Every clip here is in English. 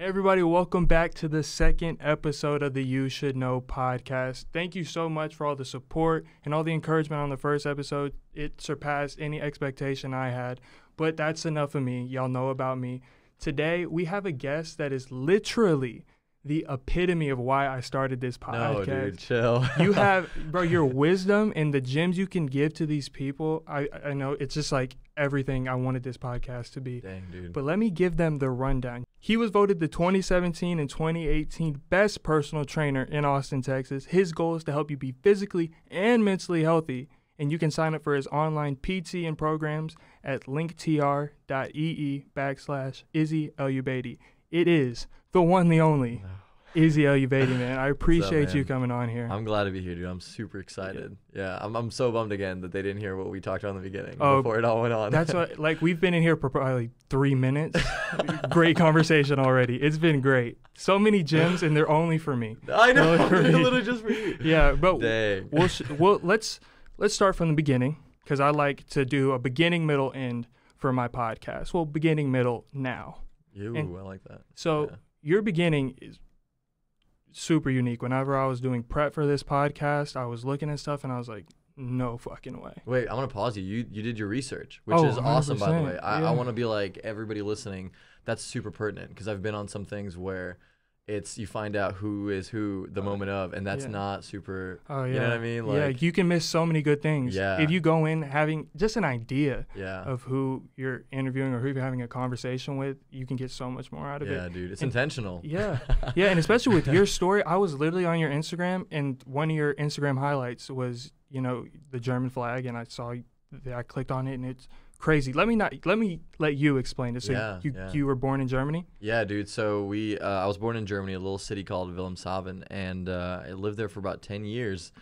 Hey everybody, welcome back to the second episode of the You Should Know podcast. Thank you so much for all the support and all the encouragement on the first episode. It surpassed any expectation I had, but that's enough of me. Y'all know about me. Today, we have a guest that is literally the epitome of why I started this podcast. No, dude, chill. you have, bro, your wisdom and the gems you can give to these people. I, I know it's just like everything I wanted this podcast to be. Dang, dude. But let me give them the rundown. He was voted the 2017 and 2018 best personal trainer in Austin, Texas. His goal is to help you be physically and mentally healthy. And you can sign up for his online PT and programs at linktr.ee backslash Izzy. It is the one, the only. Izzy Elubeidi, man. I appreciate man? you coming on here. I'm glad to be here, dude. I'm super excited. Yeah, I'm, I'm so bummed again that they didn't hear what we talked about in the beginning Oh, before it all went on. That's what, like, we've been in here for probably three minutes. great conversation already. It's been great. So many gems, and they're only for me. I know. Only for They're me. literally just for you. Yeah, but Dang. we'll, we'll let's let's start from the beginning because I like to do a beginning, middle, end for my podcast. Well, beginning, middle, now. You, I like that. So Yeah. Your beginning is super unique. Whenever I was doing prep for this podcast, I was looking at stuff and I was like, no fucking way. Wait, I want to pause you. You you did your research, which Oh, is awesome, by the way. I, yeah. I want to be like everybody listening. That's super pertinent because I've been on some things where it's you find out who is who the uh, moment of, and that's yeah. not super. Oh yeah, You know what I mean? yeah, Like- you can miss so many good things. Yeah. if you go in having just an idea Yeah. of who you're interviewing or who you're having a conversation with, you can get so much more out of it. Yeah, dude. It's And- intentional. Yeah. Yeah, and especially with your story, I was literally on your Instagram, and one of your Instagram highlights was, you know, the German flag, and I saw that I clicked on it, and it's crazy. Let me not let me let you explain it. So Yeah, you yeah. you were born in Germany. Yeah, dude. So we, uh, I was born in Germany, a little city called Wilhelmshaven, and uh, I lived there for about ten years.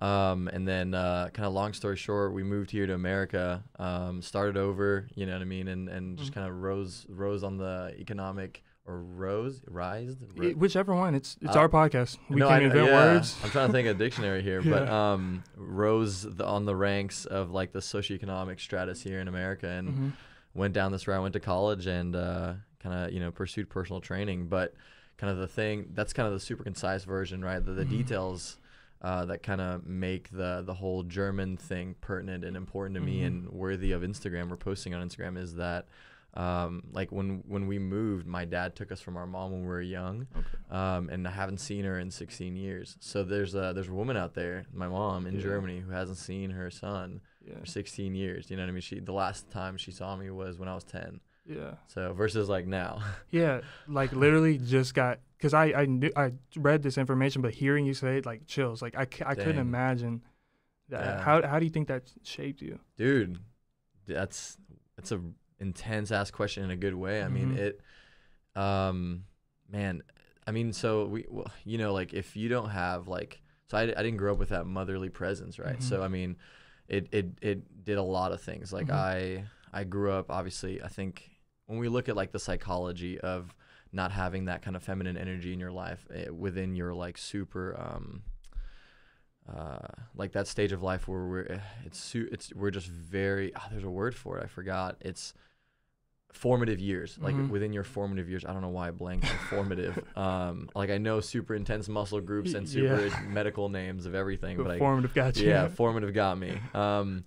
Um, and then, uh, kind of long story short, we moved here to America, um, started over, you know what I mean, and, and just Mhm. kind of rose rose on the economic or rose rised. I- whichever one. It's it's Uh, our podcast. We No, can I, invent yeah. words i'm trying to think of a dictionary here, but um, rose the, on the ranks of like the socioeconomic stratus here in America, and Mhm. went down this route. I went to college and uh, kind of you know pursued personal training, but kind of the thing that's kind of the super concise version, right? The, the Mhm. details uh, that kind of make the the whole German thing pertinent and important to me Mhm. and worthy of Instagram or posting on Instagram is that. Um, like when when we moved, my dad took us from our mom when we were young, Okay. um, and I haven't seen her in 16 years. So there's a there's a woman out there, my mom in Yeah. Germany, who hasn't seen her son Yeah. for 16 years. You know what I mean? She the last time she saw me was when I was 10. Yeah. So versus like now. Yeah. Like literally just got because I I knew I read this information, but hearing you say it like chills. Like I, I couldn't imagine that. Yeah. How how do you think that shaped you? Dude, that's that's a intense ass question in a good way. I mean, Mhm. it um man, I mean, so we well, you know like if you don't have like so I, I didn't grow up with that motherly presence, right? Mhm. So I mean, it it it did a lot of things. Like Mhm. I I grew up obviously, I think when we look at like the psychology of not having that kind of feminine energy in your life eh, within your like super um uh, like that stage of life where we're eh, it's su- it's we're just very oh, there's a word for it I forgot it's formative years like Mhm. within your formative years I don't know why I blanked on formative um like I know super intense muscle groups and super Yeah. medical names of everything but But I formative got you. yeah formative got me um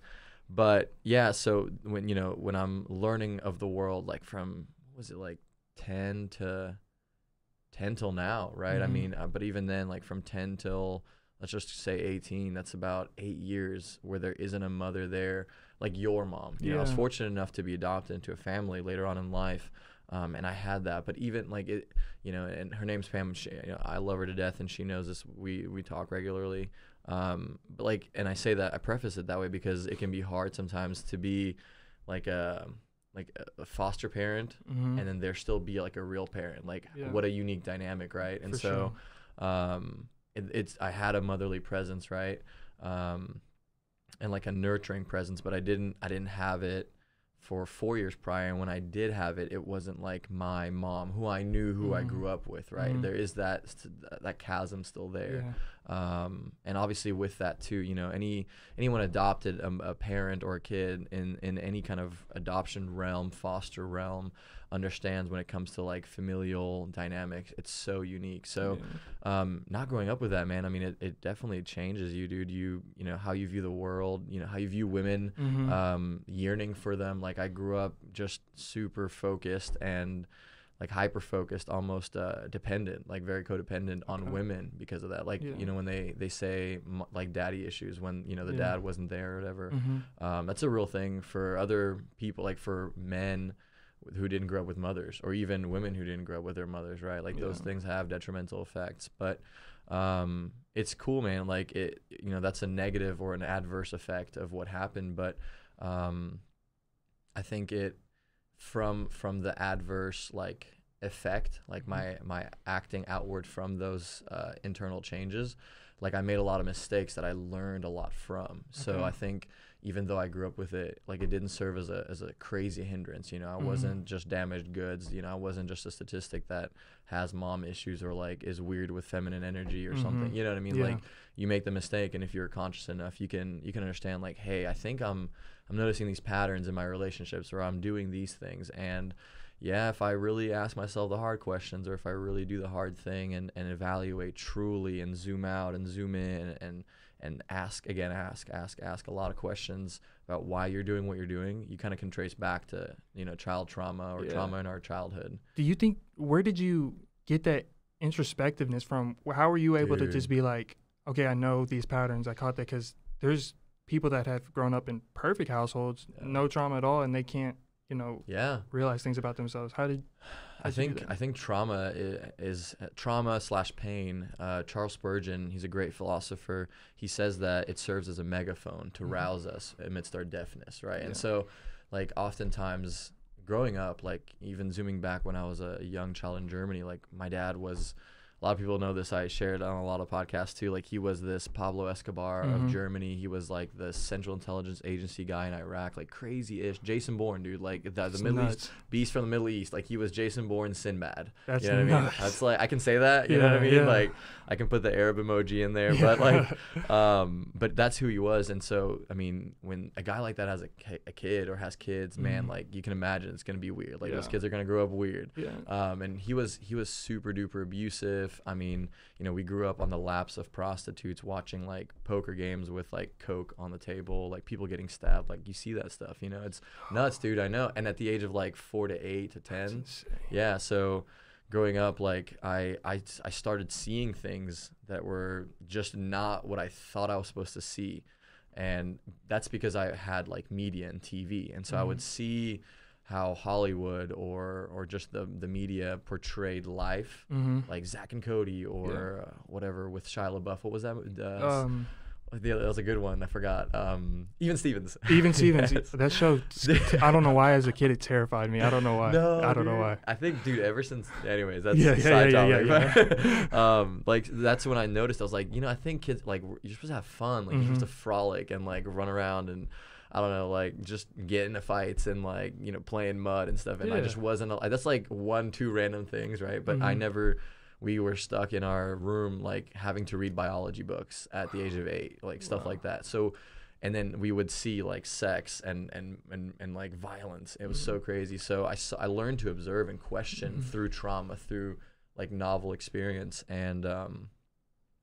but yeah so when you know when i'm learning of the world like from what was it like 10 to 10 till now right i Mhm. mean uh, but even then like from 10 till let's just say 18 that's about eight years where there isn't a mother there like your mom you know i was fortunate enough to be adopted into a family later on in life um, and I had that, but even like it, you know, and her name's Pam. She, you know, I love her to death, and she knows this. We we talk regularly, um, but like, and I say that I preface it that way because it can be hard sometimes to be like a like a- foster parent, Mhm. and then there still be like a real parent. Like, Yeah. what a unique dynamic, right? And For so, um, it, it's I had a motherly presence, right? Um, and like a nurturing presence, but I didn't I didn't have it for four years prior. And when I did have it, it wasn't like my mom, who I knew, who I Mhm. grew up with, right? Mhm. There is that that chasm still there. um, and obviously with that too you know any anyone adopted a, a, parent or a kid in in any kind of adoption realm foster realm understands when it comes to like familial dynamics it's so unique so yeah. um, not growing up with that man i mean it, it definitely changes you dude you you know how you view the world you know how you view women mm-hmm. um, yearning for them like i grew up just super focused and like hyper focused, almost uh, dependent, like very codependent on okay. women because of that. Like yeah. you know when they they say m- like daddy issues when you know the yeah. dad wasn't there or whatever. Mm-hmm. Um, that's a real thing for other people, like for men who didn't grow up with mothers, or even women who didn't grow up with their mothers, right? Like yeah. those things have detrimental effects, but um, it's cool, man. Like it, you know, that's a negative or an adverse effect of what happened, but um, I think it from from the adverse like effect, like my my acting outward from those uh, internal changes, like I made a lot of mistakes that I learned a lot from. Okay. So I think even though I grew up with it, like it didn't serve as a as a crazy hindrance. You know, I mm-hmm. wasn't just damaged goods. You know, I wasn't just a statistic that has mom issues or like is weird with feminine energy or mm-hmm. something. You know what I mean? Yeah. Like you make the mistake, and if you're conscious enough, you can you can understand like, hey, I think I'm I'm noticing these patterns in my relationships, or I'm doing these things, and yeah, if I really ask myself the hard questions or if I really do the hard thing and, and evaluate truly and zoom out and zoom in and and ask again, ask, ask, ask a lot of questions about why you're doing what you're doing, you kind of can trace back to, you know, child trauma or yeah. trauma in our childhood. Do you think where did you get that introspectiveness from? How were you able Dude. to just be like, okay, I know these patterns. I caught that because there's people that have grown up in perfect households, yeah. no trauma at all, and they can't you know yeah realize things about themselves how did I think I think trauma is, is trauma slash pain. Uh, Charles Spurgeon, he's a great philosopher. He says that it serves as a megaphone to mm-hmm. rouse us amidst our deafness, right? Yeah. And so, like oftentimes growing up, like even zooming back when I was a young child in Germany, like my dad was a lot of people know this. I shared on a lot of podcasts too. Like he was this Pablo Escobar mm-hmm. of Germany. He was like the Central Intelligence Agency guy in Iraq, like crazy ish. Jason Bourne, dude, like the, the Middle nuts. East beast from the Middle East. Like he was Jason Bourne Sinbad. That's you know what I mean. That's like I can say that. You yeah, know what I mean? Yeah. Like I can put the Arab emoji in there, yeah. but like, um, but that's who he was. And so I mean, when a guy like that has a, a kid or has kids, mm-hmm. man, like you can imagine it's gonna be weird. Like those kids are gonna grow up weird. Yeah. Um, and he was he was super duper abusive I mean, you know, we grew up on the laps of prostitutes watching like poker games with like Coke on the table, like people getting stabbed. Like you see that stuff, you know, it's nuts, dude. I know. And at the age of like four to eight to 10, yeah. So growing up, like I, I, I started seeing things that were just not what I thought I was supposed to see. And that's because I had like media and TV. And so mm-hmm. I would mm-hmm. see how Hollywood or or just the the media portrayed life, mm-hmm. like Zack and Cody or yeah. uh, whatever with Shia LaBeouf. What was that? Uh, um, that was a good one. I forgot. Um, Even Stevens. Even Stevens. yes. That show. I don't know why. As a kid, it terrified me. I don't know why. No, I don't dude. know why. I think, dude. Ever since, anyways, that's yeah, yeah, yeah, yeah, yeah, yeah. um, like that's when I noticed. I was like, you know, I think kids like you're supposed to have fun. Like mm-hmm. you're supposed to frolic and like run around and I don't know, like just get into fights and like you know playing mud and stuff. And. I just wasn't. That's like one, two random things, right? But mm-hmm. I never. We were stuck in our room, like having to read biology books at the age of eight, like stuff wow. like that. So, and then we would see like sex and and and, and like violence. It was so crazy. So I I learned to observe and question mm-hmm. through trauma, through like novel experience, and um,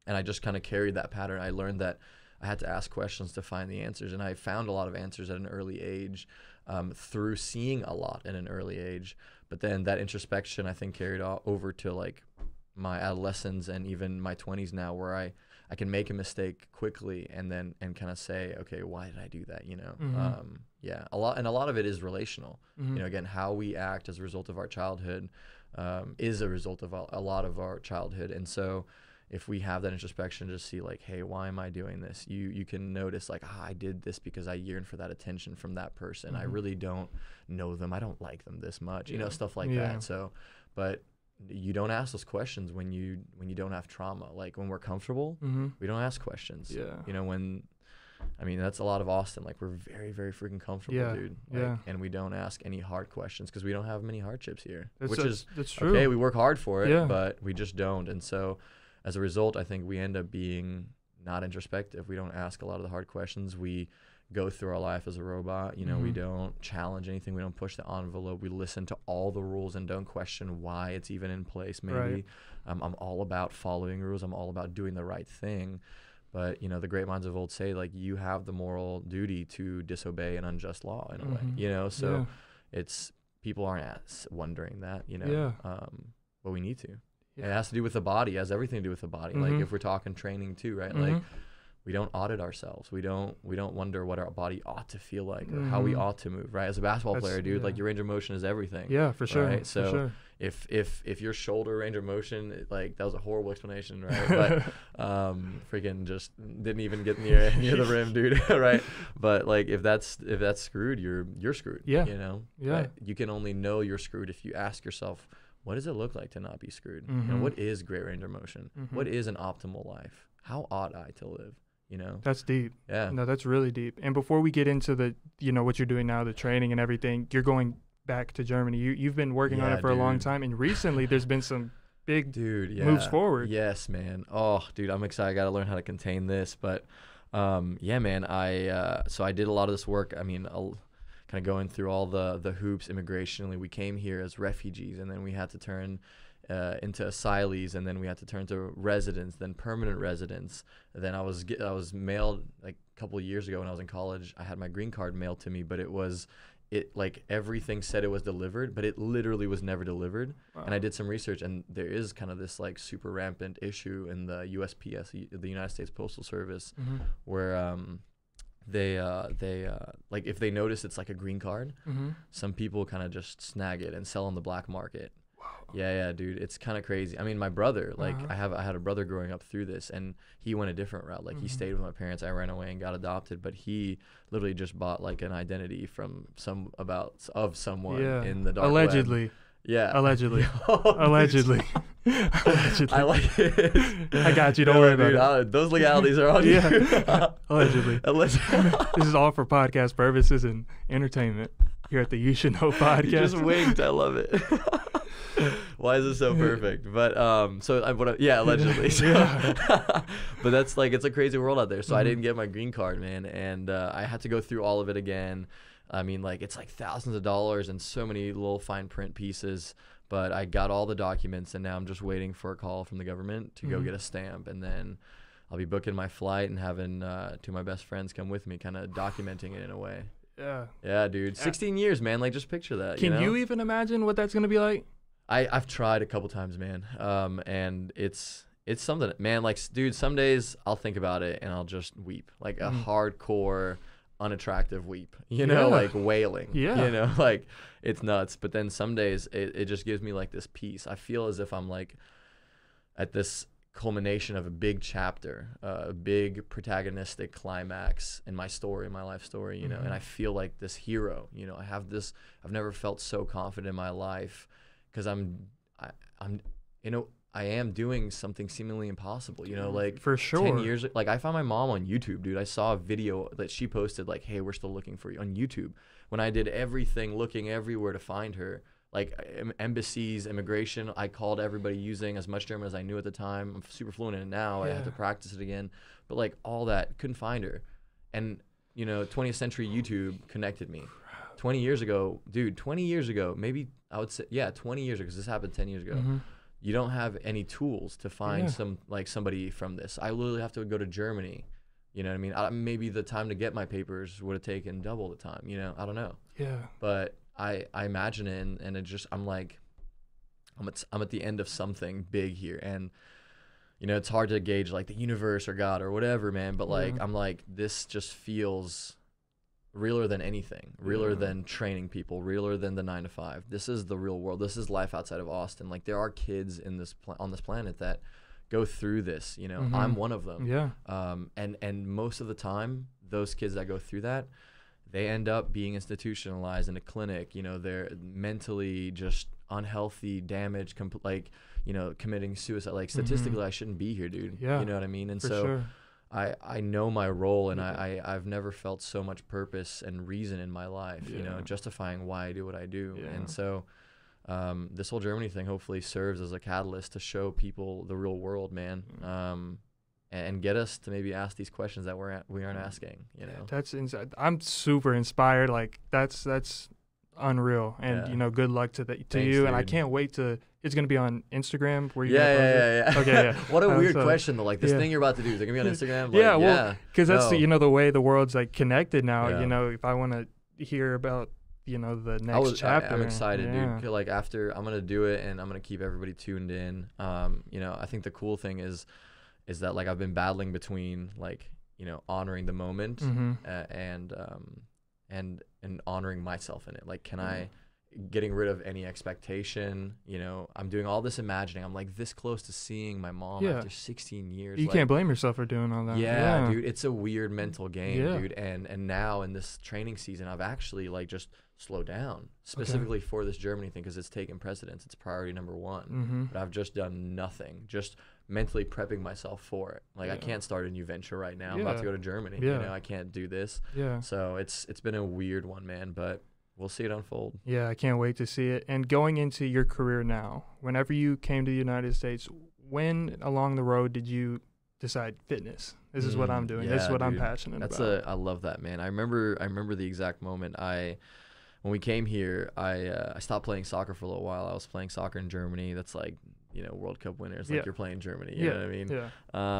and I just kind of carried that pattern. I learned that I had to ask questions to find the answers, and I found a lot of answers at an early age um, through seeing a lot at an early age. But then that introspection, I think, carried over to like my adolescence and even my 20s now, where I I can make a mistake quickly and then and kind of say, okay, why did I do that? You know, mm-hmm. um, yeah, a lot and a lot of it is relational. Mm-hmm. You know, again, how we act as a result of our childhood um, is a result of a, a lot of our childhood, and so if we have that introspection just see like hey why am i doing this you you can notice like ah, i did this because i yearn for that attention from that person mm-hmm. i really don't know them i don't like them this much yeah. you know stuff like yeah. that so but you don't ask those questions when you when you don't have trauma like when we're comfortable mm-hmm. we don't ask questions yeah you know when I mean, that's a lot of Austin. Like, we're very, very freaking comfortable, yeah, dude. Like, yeah. And we don't ask any hard questions because we don't have many hardships here, that's, which that's, is that's true. okay. We work hard for it, yeah. but we just don't. And so, as a result, I think we end up being not introspective. We don't ask a lot of the hard questions. We go through our life as a robot. You know, we Mhm. don't challenge anything. We don't push the envelope. We listen to all the rules and don't question why it's even in place. Maybe Right. um, I'm all about following rules. I'm all about doing the right thing. But you know, the great minds of old say like you have the moral duty to disobey an unjust law in a way. Mhm. You know, so yeah. it's people aren't as wondering that. You know, Yeah. um, but we need to. Yeah. It has to do with the body. It has everything to do with the body. Like Mhm. if we're talking training too, right? Like Mhm. We don't audit ourselves. We don't we don't wonder what our body ought to feel like or how we Mhm. ought to move, right? As a basketball That's- player, dude, like your range of motion is everything. yeah, for sure. Right, so- sure. If if if your shoulder range of motion, it- like that was a horrible explanation, right? But um, freaking just didn't even get near near the rim, dude. right? But like if that's if that's screwed, you're you're screwed. Yeah. You know. Yeah. But you can only know you're screwed if you ask yourself, what does it look like to not be screwed? You know, Mhm. what is great range of motion? What Mhm. is an optimal life? How ought I to live? You know. That's deep. Yeah. No, that's really deep. And before we get into the, you know, what you're doing now, the training and everything, you're going back to Germany. You you've been working on it for a long time, and recently there's been some big. dude yeah. moves forward. yes man oh dude i'm excited i gotta learn how to contain this but um yeah man i uh so i did a lot of this work i mean kind of going through all the the hoops immigrationally we came here as refugees and then we had to turn uh, into asylees and then we had to turn to residents then permanent residents. Then i was i was mailed like a couple of years ago when i was in college i had my green card mailed to me but it was it like everything said it was delivered but it literally was never delivered. And I did some research, and there is kind of this like super rampant issue in the USPS, the United States Postal Service, hmm where um, they uh, they uh, like if they notice it's like a green card, hmm some people kind of just snag it and sell on the black market. Yeah, yeah, dude, it's kind of crazy. I mean, my brother, like, Uh-huh. I have, I had a brother growing up through this, and he went a different route. Like, he Mhm. stayed with my parents. I ran away and got adopted, but he literally just bought like an identity from some about of someone Yeah. in the dark web. Allegedly. Yeah. Allegedly. Oh, Allegedly. Allegedly. I like it. I got you, don't worry about dude, it. those legalities are on Yeah. you. Allegedly. Allegedly. this is all for podcast purposes and entertainment here at the You Should Know podcast. you just winked. I love it. Why is it so perfect? But um, so I, what I, yeah, allegedly. So, Yeah. but that's like it's a crazy world out there. So I Mhm. didn't get my green card, man, and uh, I had to go through all of it again. I mean, like it's like thousands of dollars and so many little fine print pieces. But I got all the documents, and now I'm just waiting for a call from the government to go Mhm. get a stamp, and then I'll be booking my flight and having uh, two of my best friends come with me, kind of documenting it in a way. Yeah. Yeah, dude, 16 years, man. Like, just picture that. Can you, you, even imagine what that's gonna be like? I I've tried a couple times, man. Um, and it's it's something, man. Like, dude, some days I'll think about it and I'll just weep, like a Mm. hardcore, unattractive weep. You know, Yeah. like wailing. Yeah. You know, like it's nuts. But then some days it it just gives me like this peace. I feel as if I'm like at this culmination of a big chapter, uh, a big protagonistic climax in my story, in my life story, you know, and Mhm. I feel like this hero, you know, I have this, I've never felt so confident in my life because I'm, I, I'm, you know, I am doing something seemingly impossible, you know, like for sure. 10 years, like I found my mom on YouTube, dude. I saw a video that she posted like, "Hey, we're still looking for you" on YouTube. When I did everything, looking everywhere to find her, like embassies, immigration, I called everybody using as much German as I knew at the time. I'm super fluent in it now. I have to practice it again, but like all that, couldn't find her. And you know, 20th century YouTube connected me. 20 years ago, dude, 20 years ago, maybe I would say, yeah, 20 years ago, because this happened 10 years ago Mhm. you don't have any tools to find Yeah. some like somebody from this. I literally have to go to Germany. You know what I mean? I, maybe the time to get my papers would have taken double the time. You know, I don't know, Yeah. but I I imagine it, and, and it just I'm like, I'm at I'm at the end of something big here, and you know it's hard to gauge like the universe or God or whatever, man. But like Yeah. I'm like this just feels realer than anything, realer Yeah. than training people, realer than the nine to five. This is the real world. This is life outside of Austin. Like there are kids in this pla- on this planet that go through this. You know, I'm Mhm. one of them. Yeah. Um, and and most of the time, those kids that go through that, they end up being institutionalized in a clinic. You know, they're mentally just unhealthy, damaged, compl- like you know, committing suicide. Like statistically, I shouldn't be here, dude. Mm-hmm. Yeah, you know what I mean. And so. sure. I, I know my role and I, I, I've never felt so much purpose and reason in my life, yeah. you know, justifying why I do what I do. Yeah. And so um, this whole Germany thing hopefully serves as a catalyst to show people the real world, man. Mm. Um, and, get us to maybe ask these questions that we're we aren't asking. You know. That's inside. I'm super inspired. Like that's that's unreal. And Yeah. you know, good luck to the, to Thanks, you. And I can't wait to. It's gonna be on Instagram. Where you Yeah, yeah, yeah, yeah. Okay, yeah. what a Uh, weird so- question though. Like this yeah. thing you're about to do is it gonna be on Instagram? Yeah, Like, well, yeah. Because that's the, you know the way the world's like connected now. You know, if I want to hear about you know the next I was, chapter, I'm excited, yeah. dude. Like after I'm gonna do it, and I'm gonna keep everybody tuned in. Um, you know, I think the cool thing is, is that like I've been battling between like you know honoring the moment Mm-hmm. uh, and um and and honoring myself in it. Like, can I Mm-hmm. getting rid of any expectation? You know, I'm doing all this imagining. I'm like this close to seeing my mom Yeah. after 16 years. You like, can't blame yourself for doing all that. yeah, dude, it's a weird mental game, Yeah. dude. And and now in this training season, I've actually like just slowed down specifically for this Germany thing because it's taken precedence. It's priority number one. Mm-hmm. But I've just done nothing, just mentally prepping myself for it. Like I can't start a new venture right now. I'm about to go to Germany. Yeah. You know, I can't do this. Yeah. So it's it's been a weird one, man. But we'll see it unfold. Yeah, I can't wait to see it. And going into your career now, whenever you came to the United States, when along the road did you decide fitness? This is what I'm Mm, doing. this is yeah, what I'm dude. passionate That's about. a I love that man. I remember I remember the exact moment I when we came here. I uh, I stopped playing soccer for a little while. I was playing soccer in Germany. That's like you know World Cup winners. Like Yeah. you're playing Germany. You yeah. know what I mean? Yeah.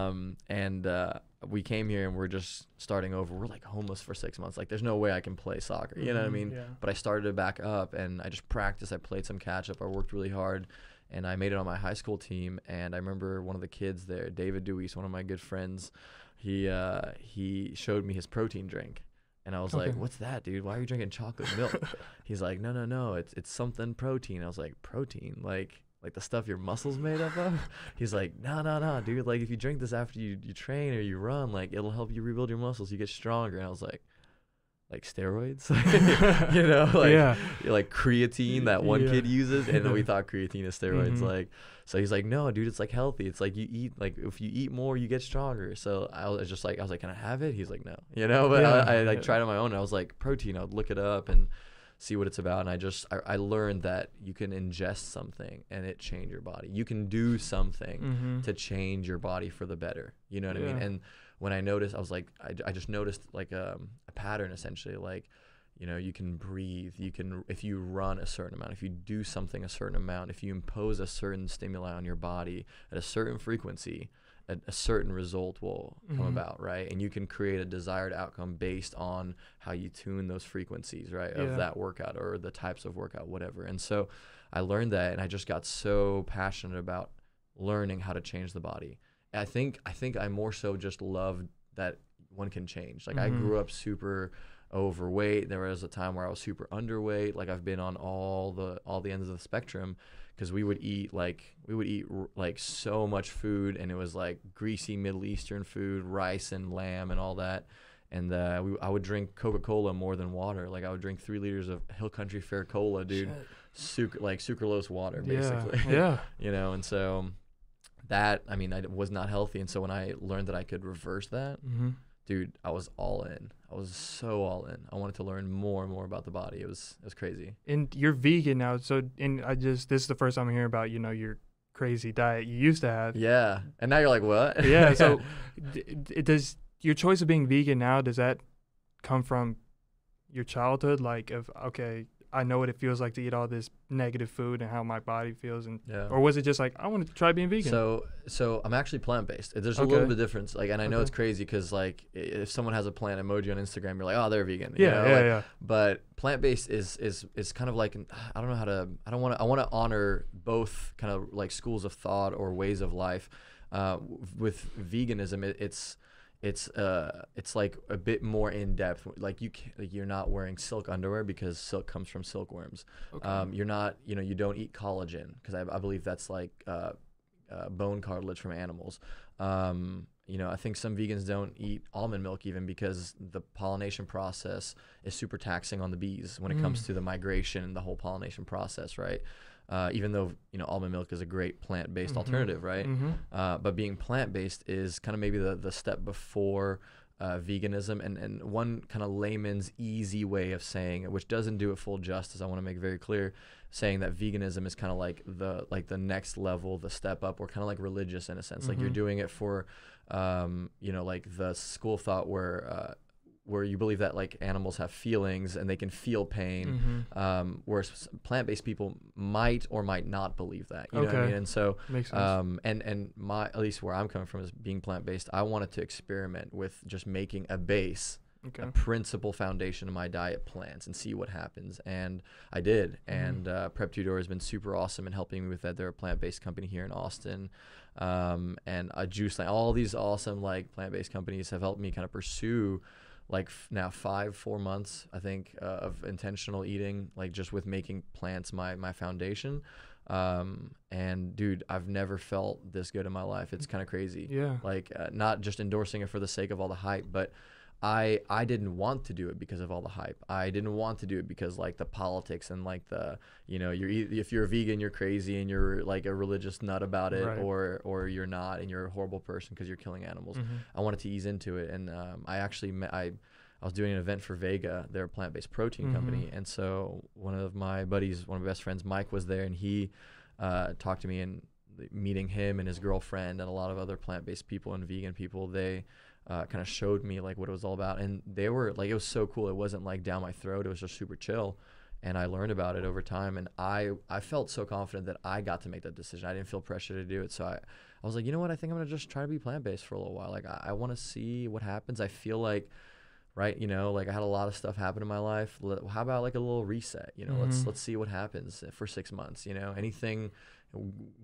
Um, and uh, we came here and we're just starting over. We're like homeless for six months. Like there's no way I can play soccer. You know what I Mhm, mean? Yeah. But I started it back up and I just practiced. I played some catch up. I worked really hard and I made it on my high school team. And I remember one of the kids there, David Deweese, one of my good friends, he uh, he showed me his protein drink. And I was like, "What's that, dude? Why are you drinking chocolate milk?" He's like, "No, no, no. It's it's something protein." I was like, "Protein? Like like the stuff your muscles made up of?" He's like, "No, no, no, dude. Like if you drink this after you you train or you run, like it'll help you rebuild your muscles. You get stronger." And I was like, "Like steroids?" you know, like yeah. like creatine that one Yeah. kid uses, and then we thought creatine is steroids. Mhm. Like, so he's like, no, dude, it's like healthy. It's like you eat, like if you eat more, you get stronger. So I was just like, I was like, can I have it? He's like, no, you know. But Yeah, I, I like tried on my own. I was like, protein. I'd look it up and see what it's about. And I just I, I learned that you can ingest something and it change your body. You can do something Mm-hmm. to change your body for the better. You know what I mean? And when I noticed, I was like, I, I just noticed like um, a pattern essentially. Like, you know, you can breathe. You can, if you run a certain amount, if you do something a certain amount, if you impose a certain stimuli on your body at a certain frequency, a, a certain result will come Mhm. about, right? And you can create a desired outcome based on how you tune those frequencies, right, Yeah. of that workout or the types of workout, whatever. And so I learned that, and I just got so passionate about learning how to change the body. I think I think I more so just loved that one can change. Like I Mhm. grew up super overweight. There was a time where I was super underweight. Like I've been on all the all the ends of the spectrum because we would eat like we would eat like so much food and it was like greasy Middle Eastern food, rice and lamb and all that. And uh, we, I would drink Coca Cola more than water. Like I would drink three liters of Hill Country Fare Cola, dude. Suc- like sucralose water, basically. Yeah. yeah. you know and so that i mean i d- was not healthy and so when i learned that i could reverse that Mm-hmm. Dude i was all in i was so all in i wanted to learn more and more about the body it was it was crazy And you're vegan now, so and I just this is the first time I'm hearing about you know your crazy diet you used to have. yeah and now you're like what Yeah. So, does your choice of being vegan now does that come from your childhood? Like, of okay, I know what it feels like to eat all this negative food and how my body feels, and yeah or was it just like I wanted to try being vegan? So, so I'm actually plant based. There's a Okay. little bit of difference. Like, and I know Okay. it's crazy because like if someone has a plant emoji on Instagram, you're like, oh, they're vegan. yeah, you know? yeah, like, yeah. but plant based is is is kind of like I don't know how to I don't want to I want to honor both kind of like schools of thought or ways of life. Uh, with veganism, it, it's it's uh it's like a bit more in depth. Like you ca- like you're not wearing silk underwear because silk comes from silkworms. Okay. Um, you're not you know you don't eat collagen because I, I believe that's like uh, uh, bone cartilage from animals. Um, you know, I think some vegans don't eat almond milk even because the pollination process is super taxing on the bees when it comes Mm. to the migration and the whole pollination process, right? Uh, even though you know almond milk is a great plant-based Mhm. alternative, right? Mhm. Uh, but being plant-based is kind of maybe the the step before uh, veganism and, and one kind of layman's easy way of saying it, which doesn't do it full justice. I want to make very clear, saying that veganism is kind of like the like the next level, the step up, or kind of like religious in a sense. Like you're Mhm. doing it for, um, you know, like the school thought where. Where you believe that like animals have feelings and they can feel pain, Mhm. um, whereas plant-based people might or might not believe that. You know what I Okay. mean? And so, Makes sense. um, and and my at least where I'm coming from is being plant-based. I wanted to experiment with just making a base, okay. a principal foundation of my diet plants, and see what happens. And I did. Mhm. And uh, Prep Two Door has been super awesome in helping me with that. They're a plant-based company here in Austin. Um, and a juice line, all these awesome like plant-based companies have helped me kind of pursue like f- now five four months i think uh, of intentional eating like just with making plants my my foundation. Um and dude i've never felt this good in my life. It's kind of crazy. Yeah. like uh, not just endorsing it for the sake of all the hype but i i didn't want to do it because of all the hype i didn't want to do it because like the politics and like the you know you're if you're a vegan you're crazy and you're like a religious nut about it Right. or or you're not and you're a horrible person because you're killing animals Mhm. I wanted to ease into it, and um, I actually met, I I was doing an event for Vega, their plant-based protein company, Mhm. and so one of my buddies, one of my best friends, Mike, was there, and he uh, talked to me, and meeting him and his girlfriend and a lot of other plant-based people and vegan people, they uh, kind of showed me like what it was all about, and they were like it was so cool. It wasn't like down my throat; it was just super chill. And I learned about it over time, and I I felt so confident that I got to make that decision. I didn't feel pressure to do it, so I I was like, you know what? I think I'm gonna just try to be plant based for a little while. Like, I, I want to see what happens. I feel like, right? You know, like I had a lot of stuff happen in my life. Let- How about like a little reset? You know, let's Mhm. let's see what happens for six months. You know, anything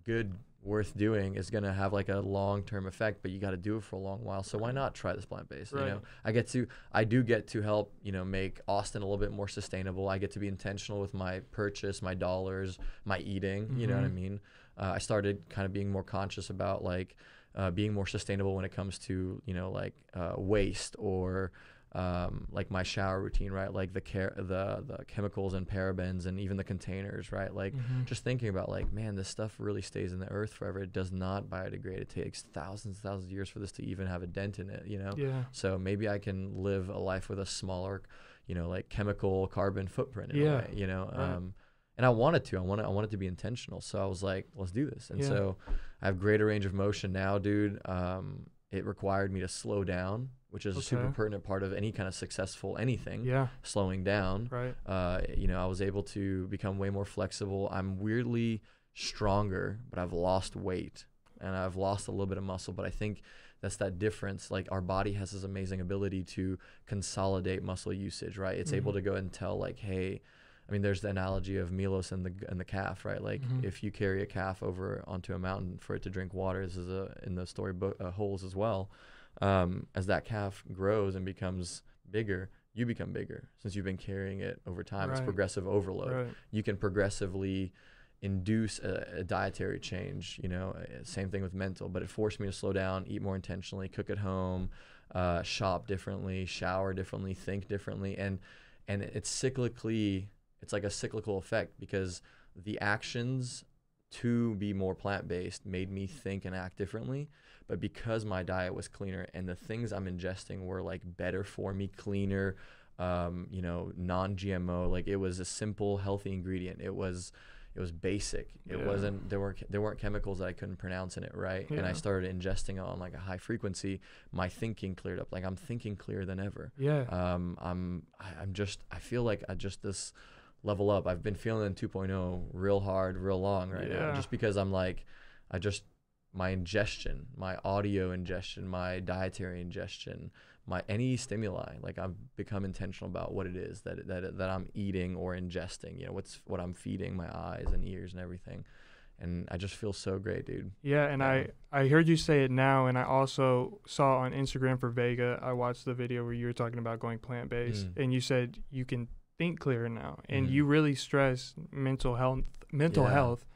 good worth doing is gonna have like a long term effect, but you got to do it for a long while. So why not try this plant based? You know, I get to, I do get to help. You know, make Austin a little bit more sustainable. I get to be intentional with my purchase, my dollars, my eating. You know what I Mhm. mean? uh, I started kind of being more conscious about like uh, being more sustainable when it comes to you know like uh, waste or um, like my shower routine, right? Like the care, the the chemicals and parabens and even the containers, right? Like Mhm. just thinking about like man, this stuff really stays in the earth forever. It does not biodegrade. It takes thousands and thousands of years for this to even have a dent in it, you know. yeah. So maybe I can live a life with a smaller, you know, like chemical carbon footprint in Yeah, a way, you know. right. Um, and I wanted to. I wanted. I wanted to be intentional. So I was like, let's do this. And Yeah. so I have greater range of motion now, dude. Um, it required me to slow down, which is a super pertinent part of any kind of successful anything. Yeah. Slowing down. Right. Uh, you know, I was able to become way more flexible. I'm weirdly stronger, but I've lost weight and I've lost a little bit of muscle. But I think that's that difference. Like our body has this amazing ability to consolidate muscle usage, right? It's able Mhm. to go and tell like, hey, I mean, there's the analogy of Milos and the and the calf, right? Like Mhm. if you carry a calf over onto a mountain for it to drink water, this is a, in the storybook uh, holes as well. Um, as that calf grows and becomes bigger, you become bigger since you've been carrying it over time. It's progressive overload Right. you can progressively induce a, a dietary change you know uh, same thing with mental but it forced me to slow down eat more intentionally cook at home uh, shop differently shower differently think differently and and it's cyclically it's like a cyclical effect because the actions to be more plant-based made me think and act differently. But because my diet was cleaner and the things i'm ingesting were like better for me cleaner um, you know non-gmo like it was a simple healthy ingredient. It was it was basic. It Yeah. wasn't there weren't there weren't chemicals that i couldn't pronounce in it right? And i started ingesting it on like a high frequency. My thinking cleared up. Like i'm thinking clearer than ever. Yeah. um, I'm I- I'm just I feel like I just this level up. I've been feeling 2.0 real hard, real long right now, just because I'm like I just my ingestion, my audio ingestion, my dietary ingestion, my any stimuli. Like I've become intentional about what it is that that that I'm eating or ingesting. You know, what's what I'm feeding my eyes and ears and everything. And I just feel so great, dude. Yeah, and Yeah. I I heard you say it now, and I also saw on Instagram for Vega. I watched the video where you were talking about going plant based, Mm. and you said you can think clearer now, and Mhm. you really stress mental health, mental Yeah. health,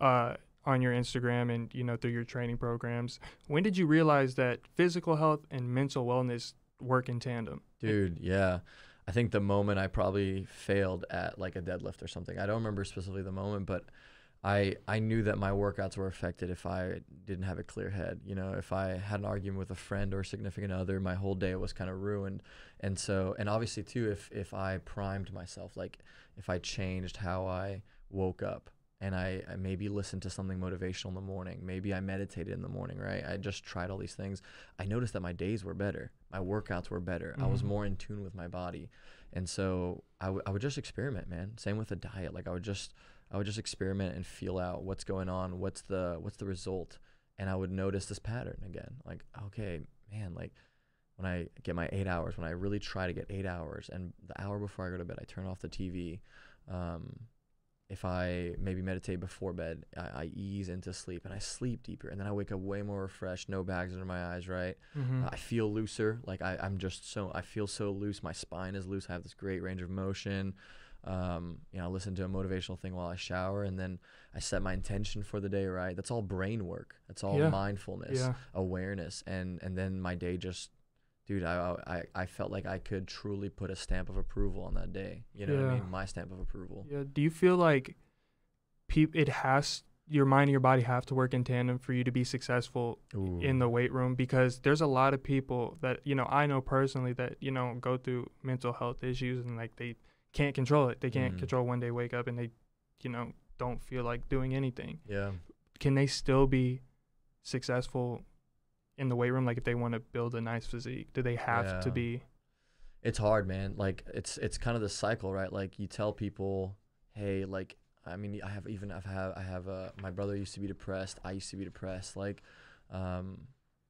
uh, on your Instagram and you know through your training programs. When did you realize that physical health and mental wellness work in tandem? Dude, yeah. I think the moment I probably failed at like a deadlift or something. I don't remember specifically the moment, but I I knew that my workouts were affected if I didn't have a clear head. You know, if I had an argument with a friend or significant other, my whole day was kind of ruined. And so, and obviously too, if if I primed myself, like if I changed how I woke up and I, I maybe listened to something motivational in the morning, maybe I meditated in the morning, right? I just tried all these things. I noticed that my days were better, my workouts were better. I was Mhm. more in tune with my body, and so I, w- I would just experiment, man. Same with the diet, like I would just I would just experiment and feel out what's going on, what's the what's the result, and I would notice this pattern again. Like, okay, man, like when I get my eight hours, when I really try to get eight hours, and the hour before I go to bed, I turn off the TV. Um, if I maybe meditate before bed, I, I ease into sleep and I sleep deeper, and then I wake up way more refreshed, no bags under my eyes, right? Mhm. I feel looser. Like I, I'm just so I feel so loose. My spine is loose. I have this great range of motion. Um, you know, I listen to a motivational thing while I shower, and then I set my intention for the day. Right, that's all brain work. That's all Yeah. mindfulness, yeah. awareness, and and then my day just, dude, I I I felt like I could truly put a stamp of approval on that day. You know what I mean? My stamp of approval. Yeah. Do you feel like peop- it has your mind and your body have to work in tandem for you to be successful in the weight room? Because there's a lot of people that you know I know personally that you know go through mental health issues and like they can't control it. They can't Mhm. control when they wake up and they, you know, don't feel like doing anything. yeah. Can they still be successful in the weight room? Like if they want to build a nice physique, do they have to be? it's hard man like it's it's kind of the cycle right like you tell people hey like i mean i have even i've have i have uh my brother used to be depressed i used to be depressed like um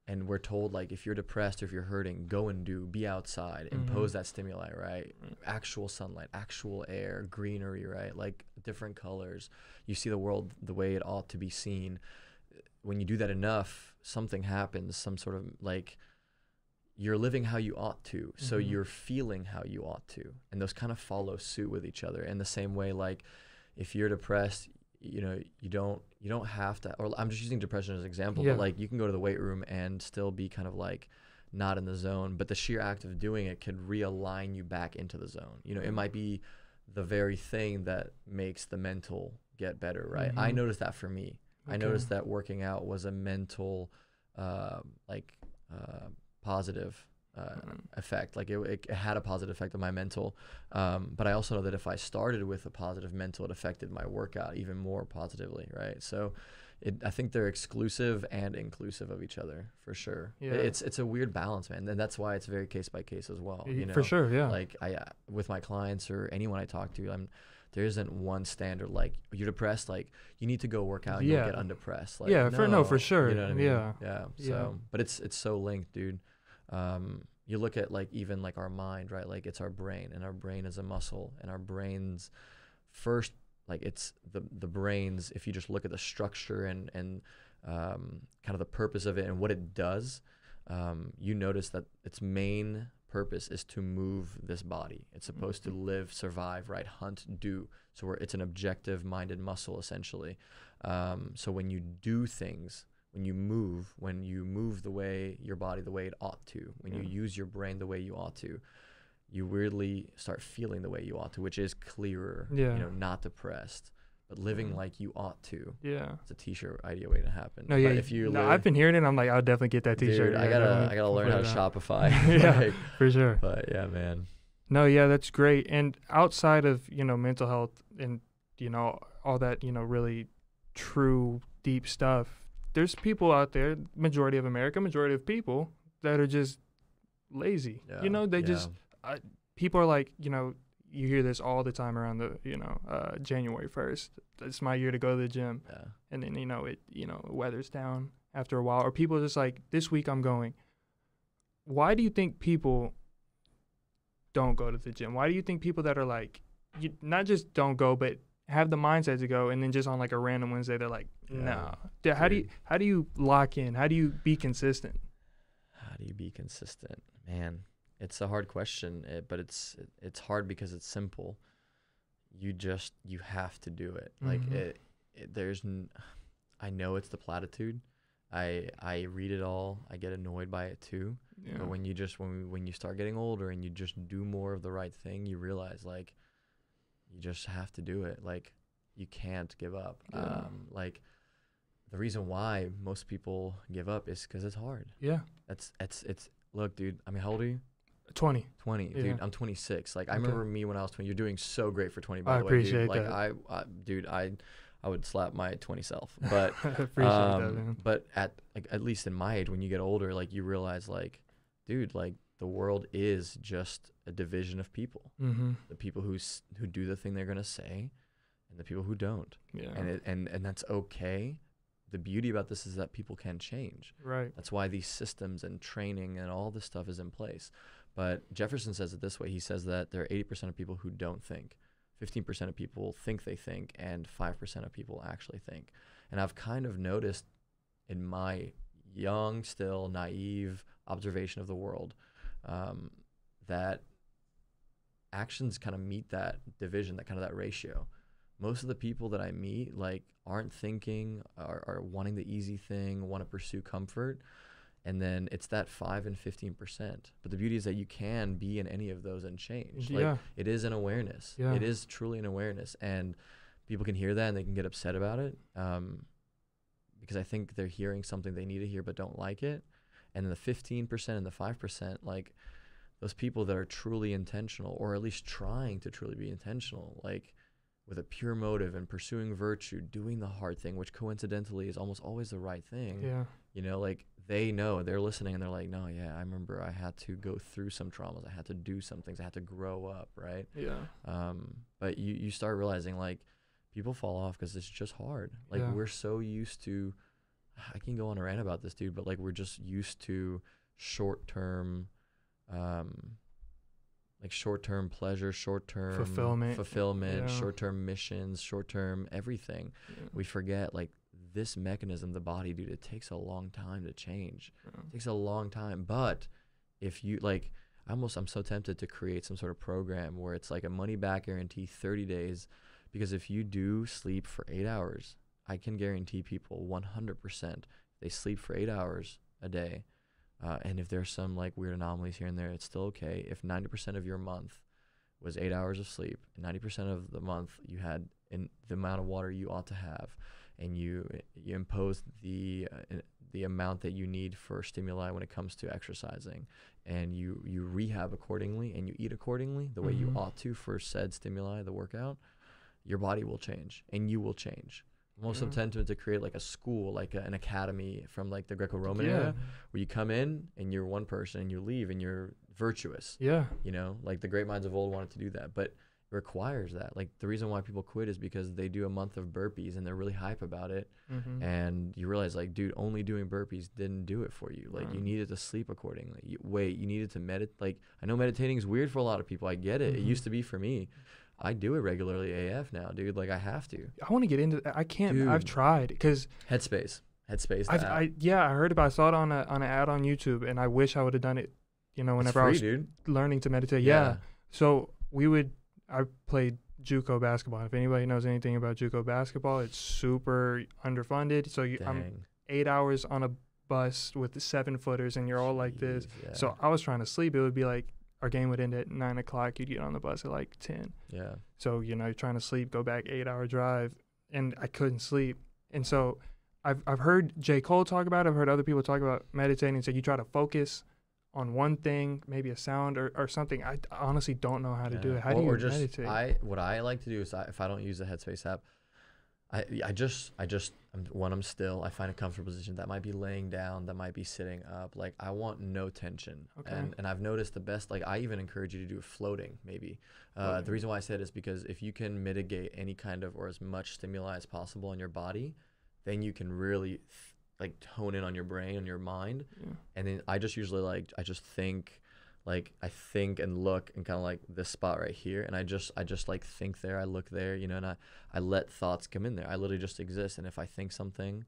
and we're told like if you're depressed or if you're hurting go and do be outside impose Mhm. that stimuli right? Right. actual sunlight actual air greenery right? Like different colors. You see the world the way it ought to be seen. When you do that enough something happens some sort of like you're living how you ought to. So Mhm. you're feeling how you ought to. And those kind of follow suit with each other. In the same way like if you're depressed you know you don't you don't have to or i'm just using depression as an example Yeah. but like you can go to the weight room and still be kind of like not in the zone but the sheer act of doing it could realign you back into the zone you know it might be the very thing that makes the mental get better right i Mhm. noticed that for me I noticed that working out was a mental, uh, like, uh, positive uh, Mm. effect. Like it, it, had a positive effect on my mental. Um, but I also know that if I started with a positive mental, it affected my workout even more positively, right? So, it, I think they're exclusive and inclusive of each other for sure. Yeah. It's it's a weird balance, man, and that's why it's very case by case as well. You know, For sure, yeah. like I uh, with my clients or anyone I talk to, I'm there isn't one standard like you're depressed, like you need to go work out and Yeah. you'll get undepressed. Like, Yeah, for- no, for sure. You know what I mean? Yeah. Yeah. Yeah. So but it's it's so linked, dude. Um you look at like even like our mind, right? Like it's our brain and our brain is a muscle and our brains first like it's the the brains if you just look at the structure and and um, kind of the purpose of it and what it does um, you notice that its main purpose is to move this body. It's supposed to live survive right? Hunt do. So we're, it's an objective minded muscle essentially. Um, so when you do things when you move when you move the way your body the way it ought to when you use your brain the way you ought to you weirdly start feeling the way you ought to which is clearer Yeah. you know not depressed but living Mhm. like you ought to yeah. it's a t-shirt idea waiting to happen No, But yeah. if you no, I've been hearing it. I'm like, I'll definitely get that T-shirt. dude, I gotta I gotta learn how to out. Shopify. Yeah. Like, For sure. but yeah, man. No, yeah, that's great. And outside of you know mental health and you know all that you know really true deep stuff, there's people out there, majority of America, majority of people that are just lazy. Yeah, you know, they yeah. just people are like, you know, you hear this all the time around the you know uh, January first. It's my year to go to the gym, yeah. and then you know it you know weathers down after a while, or people are just like, this week I'm going. Why do you think people don't go to the gym? Why do you think people that are like, you not just don't go, but have the mindset to go, and then just on like a random Wednesday they're like, no. How do you how do you lock in? How do you be consistent? How do you be consistent, man? It's a hard question, it, but it's it's hard because it's simple. You just you have to do it. Like Mhm. it, it. There's, n- I know it's the platitude. I I read it all. I get annoyed by it too. Yeah. But when you just when we, when you start getting older and you just do more of the right thing, you realize like you just have to do it. Like you can't give up. Yeah. Um, like the reason why most people give up is because it's hard. Yeah. That's it's it's look, dude. I mean, how old are you? 20. 20 Yeah. dude i'm 26 like i Okay. remember me when i was 20 you're doing so great for 20 by I the way appreciate dude like that. I, I dude i i would slap my 20 self but I appreciate that, um, man. but at like at least in my age when you get older like you realize like dude like the world is just a division of people Mm-hmm. the people who who do the thing they're going to say and the people who don't Yeah. and it, and and that's okay the beauty about this is that people can change right. that's why these systems and training and all this stuff is in place. But Jefferson says it this way he says that there are 80% of people who don't think, 15% of people think they think, and 5% of people actually think. And I've kind of noticed in my young, still naive observation of the world um, that actions kind of meet that division, that kind of that ratio. Most of the people that I meet like aren't thinking, are, are wanting the easy thing, want to pursue comfort, and then it's that five and fifteen percent. But the beauty is that you can be in any of those and change. Like Yeah. it is an awareness. Yeah. It is truly an awareness, and people can hear that and they can get upset about it, um, because I think they're hearing something they need to hear but don't like it. And then the fifteen percent and the five percent, like those people that are truly intentional, or at least trying to truly be intentional, like with a pure motive and pursuing virtue, doing the hard thing, which coincidentally is almost always the right thing. Yeah. You know, like they know they're listening and they're like, no, yeah, I remember I had to go through some traumas. I had to do some things. I had to grow up, right? Yeah. Um, but you, you start realizing like people fall off because it's just hard. Like Yeah. we're so used to, I can go on a rant about this, dude, but like we're just used to short term, um, like short term pleasure, short term Fulfillment. fulfillment, Yeah. short term missions, short term everything. Yeah. We forget like this mechanism, the body, dude, it takes a long time to change. Yeah. It takes a long time. But if you like, I almost I'm so tempted to create some sort of program where it's like a money back guarantee, 30 days, because if you do sleep for eight hours, I can guarantee people 100% they sleep for eight hours a day. Uh, and if there's some like weird anomalies here and there, it's still okay. If 90% of your month was eight hours of sleep, and 90% of the month you had in the amount of water you ought to have, and you you impose the uh, the amount that you need for stimuli when it comes to exercising, and you you rehab accordingly and you eat accordingly the way you Mhm. ought to for said stimuli, the workout, your body will change and you will change. I'm also Yeah. tempted to create like a school, like a, an academy from like the Greco-Roman yeah. era, where you come in and you're one person and you leave and you're virtuous. Yeah. You know, like the great minds of old wanted to do that, but it requires that. Like the reason why people quit is because they do a month of burpees and they're really hype about it, Mm-hmm. and you realize like, dude, only doing burpees didn't do it for you. Like you needed to sleep accordingly. You, wait, you needed to meditate. Like I know meditating is weird for a lot of people. I get it. It Mhm. used to be for me. I do it regularly AF now, dude. Like I have to. I want to get into. I can't. I've tried because Headspace. Headspace. I yeah I heard about. I saw it on a on an ad on YouTube, and I wish I would have done it. You know, whenever I was dude. learning to meditate. Yeah. So we would. I played JUCO basketball. If anybody knows anything about JUCO basketball, it's super underfunded. So you, I'm Dang. eight hours on a bus with the seven footers, and you're all like this. Yeah. So I was trying to sleep. It would be like our game would end at nine o'clock. You'd get on the bus at like ten. yeah. So you know, you're trying to sleep, go back eight hour drive, and I couldn't sleep. And so I've I've heard J Cole talk about. it. I've heard other people talk about meditating. So you try to focus on one thing, maybe a sound or, or something. I honestly don't know how to do it. How or, do you just meditate? I what I like to do is I, if I don't use the Headspace app, I I just I just I'm, when I'm still I find a comfortable position that might be laying down, that might be sitting up. Like I want no tension, Okay. and and I've noticed the best. Like I even encourage you to do floating. Maybe uh, Floating. the reason why I said is because if you can mitigate any kind of or as much stimuli as possible in your body, then you can really th- like hone in on your brain and your mind yeah. and then I just usually like I just think like I think and look and kind of like this spot right here and I just I just like think there I look there you know and I I let thoughts come in there I literally just exist and if I think something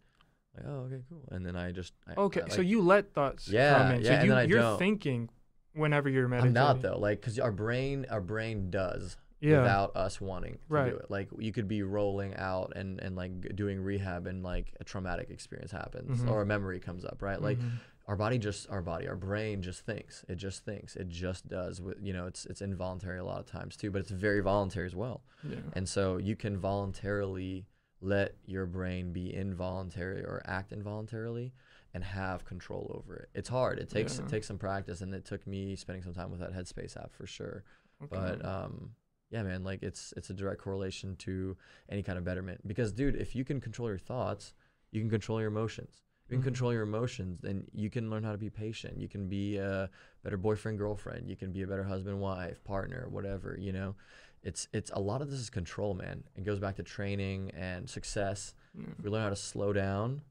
like oh okay cool and then I just I, Okay, I, so you let thoughts Yeah, come in. yeah, so and you I you're don't. thinking whenever you're I'm meditating. not though like because our brain our brain does Yeah. without us wanting to Right. do it like you could be rolling out and and like doing rehab and like a traumatic experience happens Mhm. or a memory comes up right like Mhm. Our body just our body our brain just thinks it just thinks it just does with you know it's it's involuntary a lot of times too but it's very voluntary as well. Yeah. and so you can voluntarily let your brain be involuntary or act involuntarily and have control over it. It's hard. It takes Yeah. it takes some practice and it took me spending some time with that headspace app for sure. But um yeah man like it's it's a direct correlation to any kind of betterment because dude if you can control your thoughts you can control your emotions you can Mhm. control your emotions then you can learn how to be patient you can be a better boyfriend girlfriend you can be a better husband wife partner whatever you know it's it's a lot of this is control man it goes back to training and success Yeah. we learn how to slow down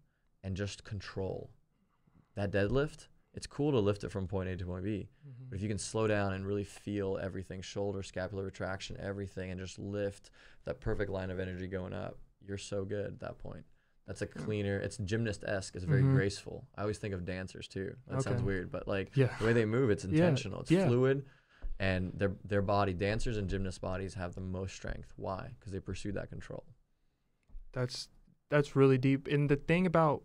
and just control that deadlift it's cool to lift it from point a to point b Mhm. but if you can slow down and really feel everything, shoulder, scapular retraction, everything, and just lift that perfect line of energy going up, you're so good at that point. That's a cleaner, it's gymnast esque, it's very Mhm. graceful. I always think of dancers too. That sounds weird, but like Yeah. the way they move, it's Yeah, intentional, it's yeah. fluid, and their their body, dancers and gymnast bodies have the most strength. Why? Because they pursue that control. That's that's really deep. And the thing about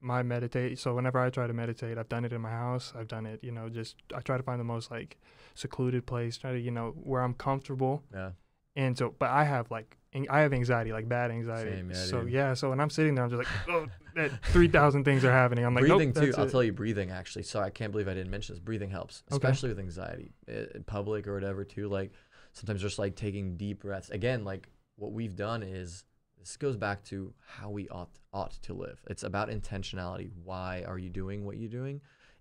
my meditate, so whenever I try to meditate, I've done it in my house. I've done it, you know, just I try to find the most like secluded place, try to, you know, where I'm comfortable. Yeah. And so, but I have like, I have anxiety, like bad anxiety. Same, yeah, so dude. yeah, so when I'm sitting there, I'm just like, oh, that three thousand things are happening. I'm like, breathing nope, too. I'll it. tell you, breathing actually. So I can't believe I didn't mention this. Breathing helps, Okay. especially with anxiety in public or whatever. Too like sometimes just like taking deep breaths. Again, like what we've done is this goes back to how we ought ought to live. It's about intentionality. Why are you doing what you're doing?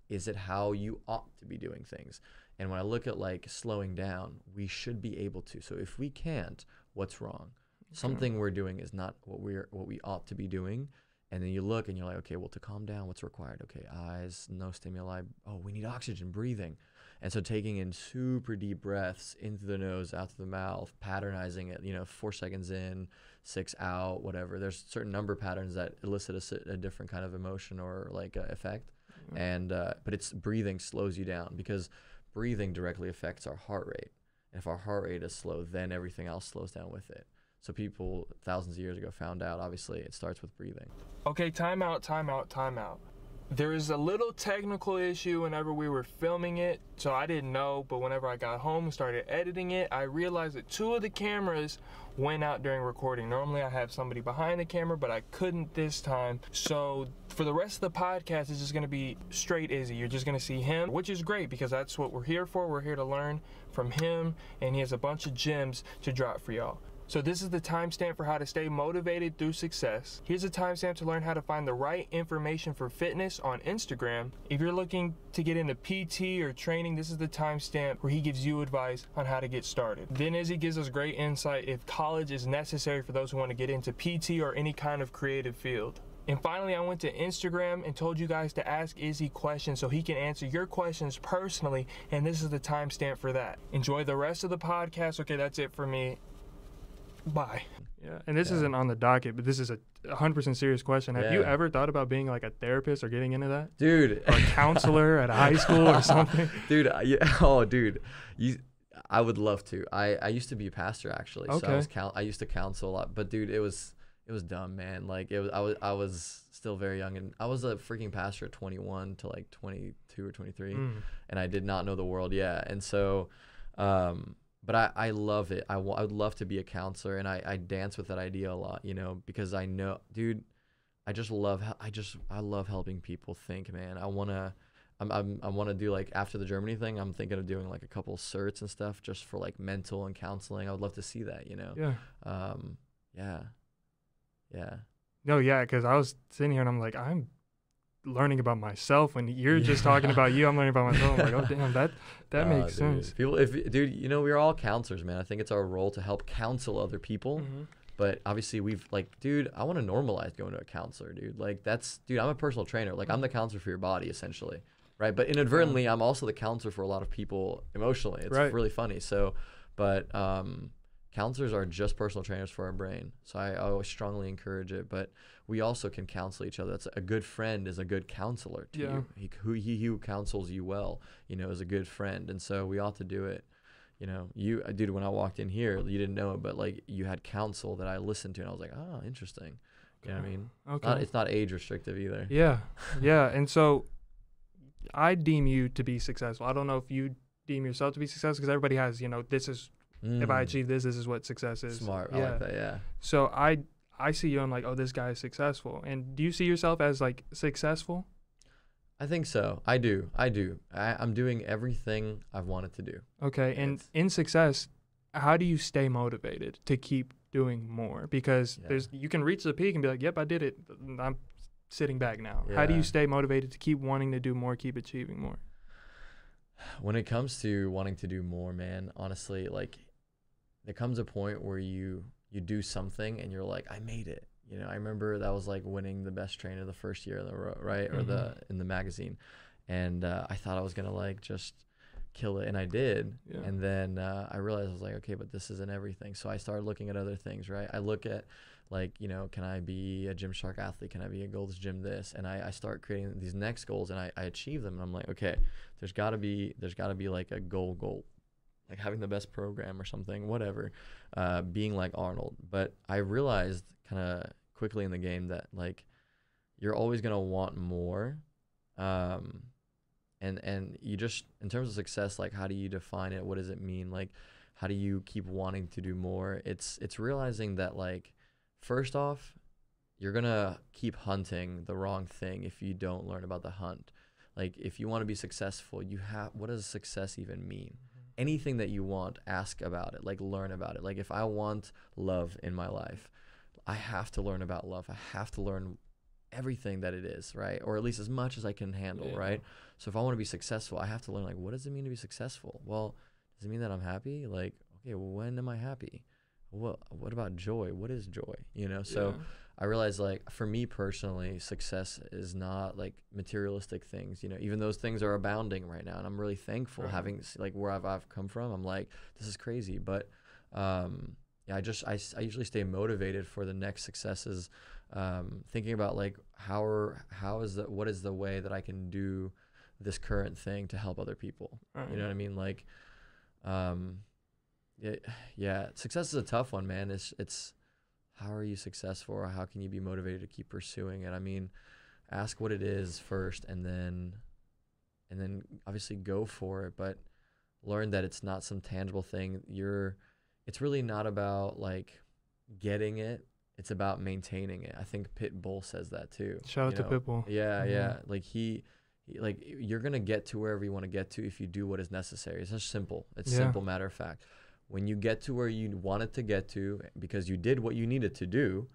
Is it how you ought to be doing things? And when I look at like slowing down, we should be able to. So if we can't, what's wrong? Something we're doing is not what we're what we ought to be doing. And then you look and you're like, okay, well, to calm down, what's required? Okay, eyes, no stimuli. Oh, we need oxygen, breathing. And so taking in super deep breaths into the nose, out to the mouth, patternizing it, you know, four seconds in, six out, whatever. There's certain number patterns that elicit a, a different kind of emotion or like uh, effect. Yeah. And, uh, but it's breathing slows you down because breathing directly affects our heart rate. And if our heart rate is slow, then everything else slows down with it. So people thousands of years ago found out, obviously, it starts with breathing. Okay, timeout, timeout, timeout. There is a little technical issue whenever we were filming it, so I didn't know. But whenever I got home and started editing it, I realized that two of the cameras went out during recording. Normally, I have somebody behind the camera, but I couldn't this time. So for the rest of the podcast, it's just gonna be straight Izzy. You're just gonna see him, which is great because that's what we're here for. We're here to learn from him, and he has a bunch of gems to drop for y'all. So this is the timestamp for how to stay motivated through success. Here's a timestamp to learn how to find the right information for fitness on Instagram. If you're looking to get into PT or training, this is the timestamp where he gives you advice on how to get started. Then Izzy gives us great insight if college is necessary for those who want to get into PT or any kind of creative field. And finally, I went to Instagram and told you guys to ask Izzy questions so he can answer your questions personally, and this is the timestamp for that. Enjoy the rest of the podcast. Okay, that's it for me. Bye. Yeah, and this Yeah. isn't on the docket, but this is a 100% serious question. Have you ever thought about being like a therapist or getting into that? Dude. Or a counselor at a high school or something? dude I- yeah, oh dude you i would love to i i used to be a pastor actually so i Okay. was coun- i used to counsel a lot but dude it was it was dumb man like it was i was i was still very young and i was a freaking pastor at 21 to like 22 or 23 Mm. and i did not know the world yeah and so um but I, I love it. I, w- I would love to be a counselor, and I, I dance with that idea a lot, you know, because I know, dude, I just love, I just, I love helping people think, man. I want to, I'm, I'm, I want to do like after the Germany thing, I'm thinking of doing like a couple certs and stuff just for like mental and counseling. I would love to see that, you know? Yeah. Um, yeah. Yeah. No, yeah, because I was sitting here and I'm like, I'm learning about myself when you're just talking about you. I'm learning about myself. I'm like, oh damn, that that makes dude, sense. People, if dude, you know, we're all counselors, man. I think it's our role to help counsel other people. Mhm. But obviously, we've like, dude, I want to normalize going to a counselor, dude. Like, that's, dude, I'm a personal trainer. Like, I'm the counselor for your body, essentially, right? But inadvertently, I'm also the counselor for a lot of people emotionally. It's Right. really funny. So, but um, counselors are just personal trainers for our brain. So I, I always strongly encourage it. But we also can counsel each other. That's a good friend is a good counselor to Yeah. you. He, who he who counsels you well, you know, is a good friend. And so we ought to do it you know, you, uh, dude, when I walked in here, you didn't know it, but like you had counsel that I listened to, and I was like, oh, interesting. You know what I mean? Okay. Not, it's not age restrictive either. yeah, yeah, and so I deem you to be successful. I don't know if you deem yourself to be successful because everybody has, you know, this is if I Mm. achieve this, this is what success is. smart, I Yeah. like that. Yeah. So I I see you. I'm like, oh, this guy is successful. And do you see yourself as like successful? I think so. I do. I do. I, I'm doing everything I've wanted to do. Okay. And It's- in success, how do you stay motivated to keep doing more? Because Yeah. there's you can reach the peak and be like, yep, I did it. I'm sitting back now. How do you stay motivated to keep wanting to do more, keep achieving more? When it comes to wanting to do more, man, honestly, like there comes a point where you you do something and you're like, I made it. You know, I remember that was like winning the best trainer the first year in the row, right? Or the in the magazine, and uh, I thought I was gonna like just kill it, and I did. Yeah. And then uh, I realized I was like, okay, but this isn't everything. So I started looking at other things, right? I look at like, you know, can I be a Gymshark athlete? Can I be a Gold's Gym this? And I, I start creating these next goals and I, I achieve them. And I'm like, okay, there's gotta be there's gotta be like a goal goal. Like having the best program or something, whatever. Uh, being like Arnold. But I realized kind of quickly in the game that like you're always gonna want more. Um, and and you just in terms of success like how do you define it what does it mean like how do you keep wanting to do more it's it's realizing that like first off you're gonna keep hunting the wrong thing if you don't learn about the hunt like if you want to be successful you have what does success even mean anything that you want ask about it like learn about it like if i want love in my life i have to learn about love i have to learn everything that it is right or at least as much as i can handle Yeah. right so if I want to be successful, I have to learn like what does it mean to be successful? Well, does it mean that I'm happy? Like, okay, well, when am I happy? What what about joy? What is joy? You know? So Yeah. I realized like for me personally, success is not like materialistic things. You know, even those things are abounding right now, and I'm really thankful Right. having like where I've, I've come from. I'm like, this is crazy, but um, yeah, I just I, I usually stay motivated for the next successes, um, thinking about like how are how is the what is the way that I can do this current thing to help other people. Right. You know what I mean? Like, um, yeah, yeah. Success is a tough one, man. It's it's how are you successful, or how can you be motivated to keep pursuing it? I mean, ask what it is first, and then, and then obviously go for it. But learn that it's not some tangible thing. You're, it's really not about like getting it. It's about maintaining it. I think Pitbull says that too. Shout out you to know? Pitbull. Yeah, Mhm. yeah. Like he, he- like you're gonna get to wherever you want to get to if you do what is necessary. It's just simple. It's Yeah. simple matter of fact. When you get to where you wanted to get to because you did what you needed to do,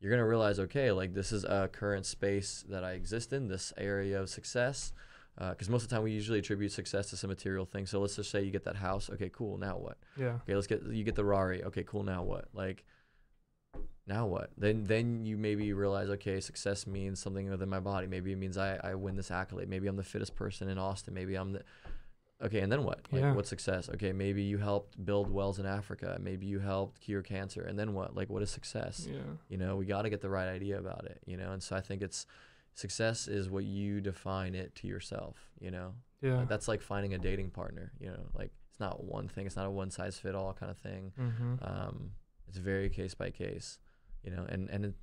you're gonna realize, okay, like this is a current space that I exist in, this area of success. Uh, because most of the time we usually attribute success to some material thing. So let's just say you get that house. Okay, cool. Now what? Yeah. Okay, let's get you get the Rari. Okay, cool. Now what? Like, now what? Then then you maybe realize, okay, success means something within my body. Maybe it means I, I win this accolade. Maybe I'm the fittest person in Austin. Maybe I'm the okay. And then what? Like, Yeah. what's success? Okay, maybe you helped build wells in Africa. Maybe you helped cure cancer. And then what? Like, what is success? Yeah. You know, we got to get the right idea about it. You know, and so I think it's success is what you define it to yourself. You know, Yeah. that's like finding a dating partner. You know, like it's not one thing. It's not a one size fit all kind of thing. mm-hmm. Um, it's very case by case. You know, and and it,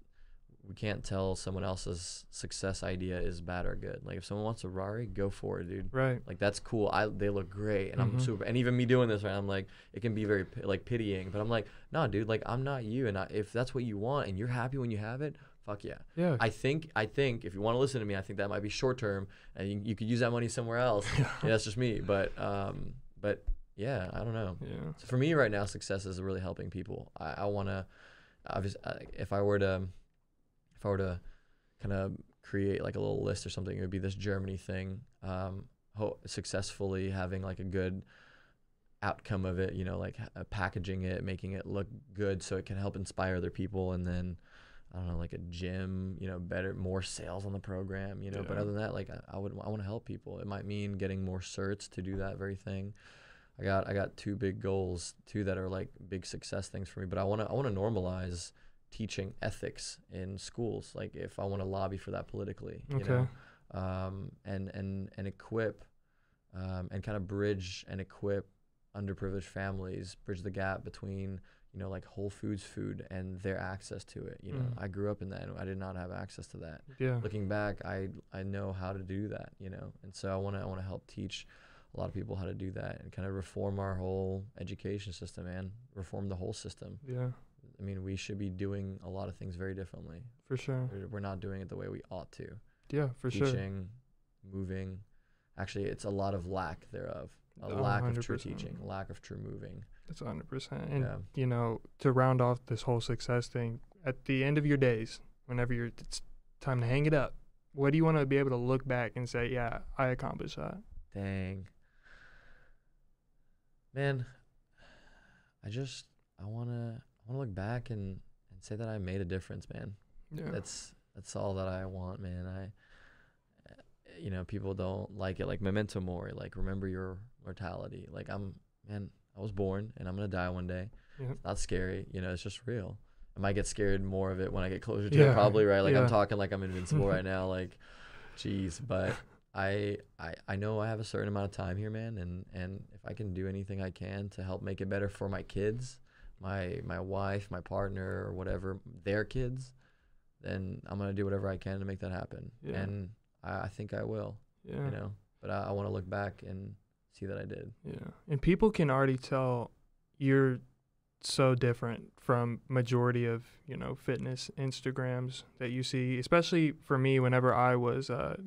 we can't tell someone else's success idea is bad or good. Like if someone wants a Rari, go for it, dude. Right. Like that's cool. I they look great, and I'm Mhm. super. And even me doing this, right? I'm like, it can be very like pitying, but I'm like, no, dude. Like I'm not you, and I, if that's what you want, and you're happy when you have it, fuck yeah. Yeah. I think I think if you want to listen to me, I think that might be short term, and you, you could use that money somewhere else. yeah, that's just me. But um, but yeah, I don't know. yeah. So for me right now, success is really helping people. I, I want to, obviously, if I were to, if I were to, kind of create like a little list or something, it would be this Germany thing. Um, ho- successfully having like a good outcome of it. You know, like uh, packaging it, making it look good, so it can help inspire other people, and then. I don't know, like a gym, you know, better, more sales on the program, you know. But other than that, like I, I would, I want to help people. It might mean getting more certs to do that very thing. I got I got two big goals, two that are like big success things for me. But I want to I want to normalize teaching ethics in schools. Like if I want to lobby for that politically, you Okay. know, um, and and and equip, um, and kind of bridge and equip underprivileged families, bridge the gap between you know, like Whole Foods food and their access to it. You know, Mm. I grew up in that and I did not have access to that. Yeah. Looking back, I I know how to do that, you know. And so I want to I want to help teach a lot of people how to do that and kind of reform our whole education system and reform the whole system. Yeah. I mean, we should be doing a lot of things very differently. For sure. We're- not doing it the way we ought to. Yeah. For sure. teaching, moving. Actually, it's a lot of lack thereof. A Oh, lack of true 100%. teaching, lack of true moving. That's 100%. And, yeah. you know, to round off this whole success thing, at the end of your days, whenever you're, it's time to hang it up, what do you want to be able to look back and say, yeah, I accomplished that? Dang. Man, I just I wanna I wanna look back and, and say that I made a difference, man. Yeah. That's that's all that I want, man. I you know, people don't like it like memento mori, like remember your mortality. Like I'm man, I was born and I'm gonna die one day. Yep. It's not scary, you know, it's just real. I might get scared more of it when I get closer to Yeah, it, probably, right? Like yeah. I'm talking like I'm invincible right now, like jeez, but I, I I know I have a certain amount of time here, man, and and if I can do anything I can to help make it better for my kids, my my wife, my partner, or whatever, their kids, then I'm gonna do whatever I can to make that happen, Yeah. and I, I think I will, Yeah. you know. But I, I want to look back and see that I did. Yeah. And people can already tell you're so different from majority of, you know, fitness Instagrams that you see, especially for me whenever I was uh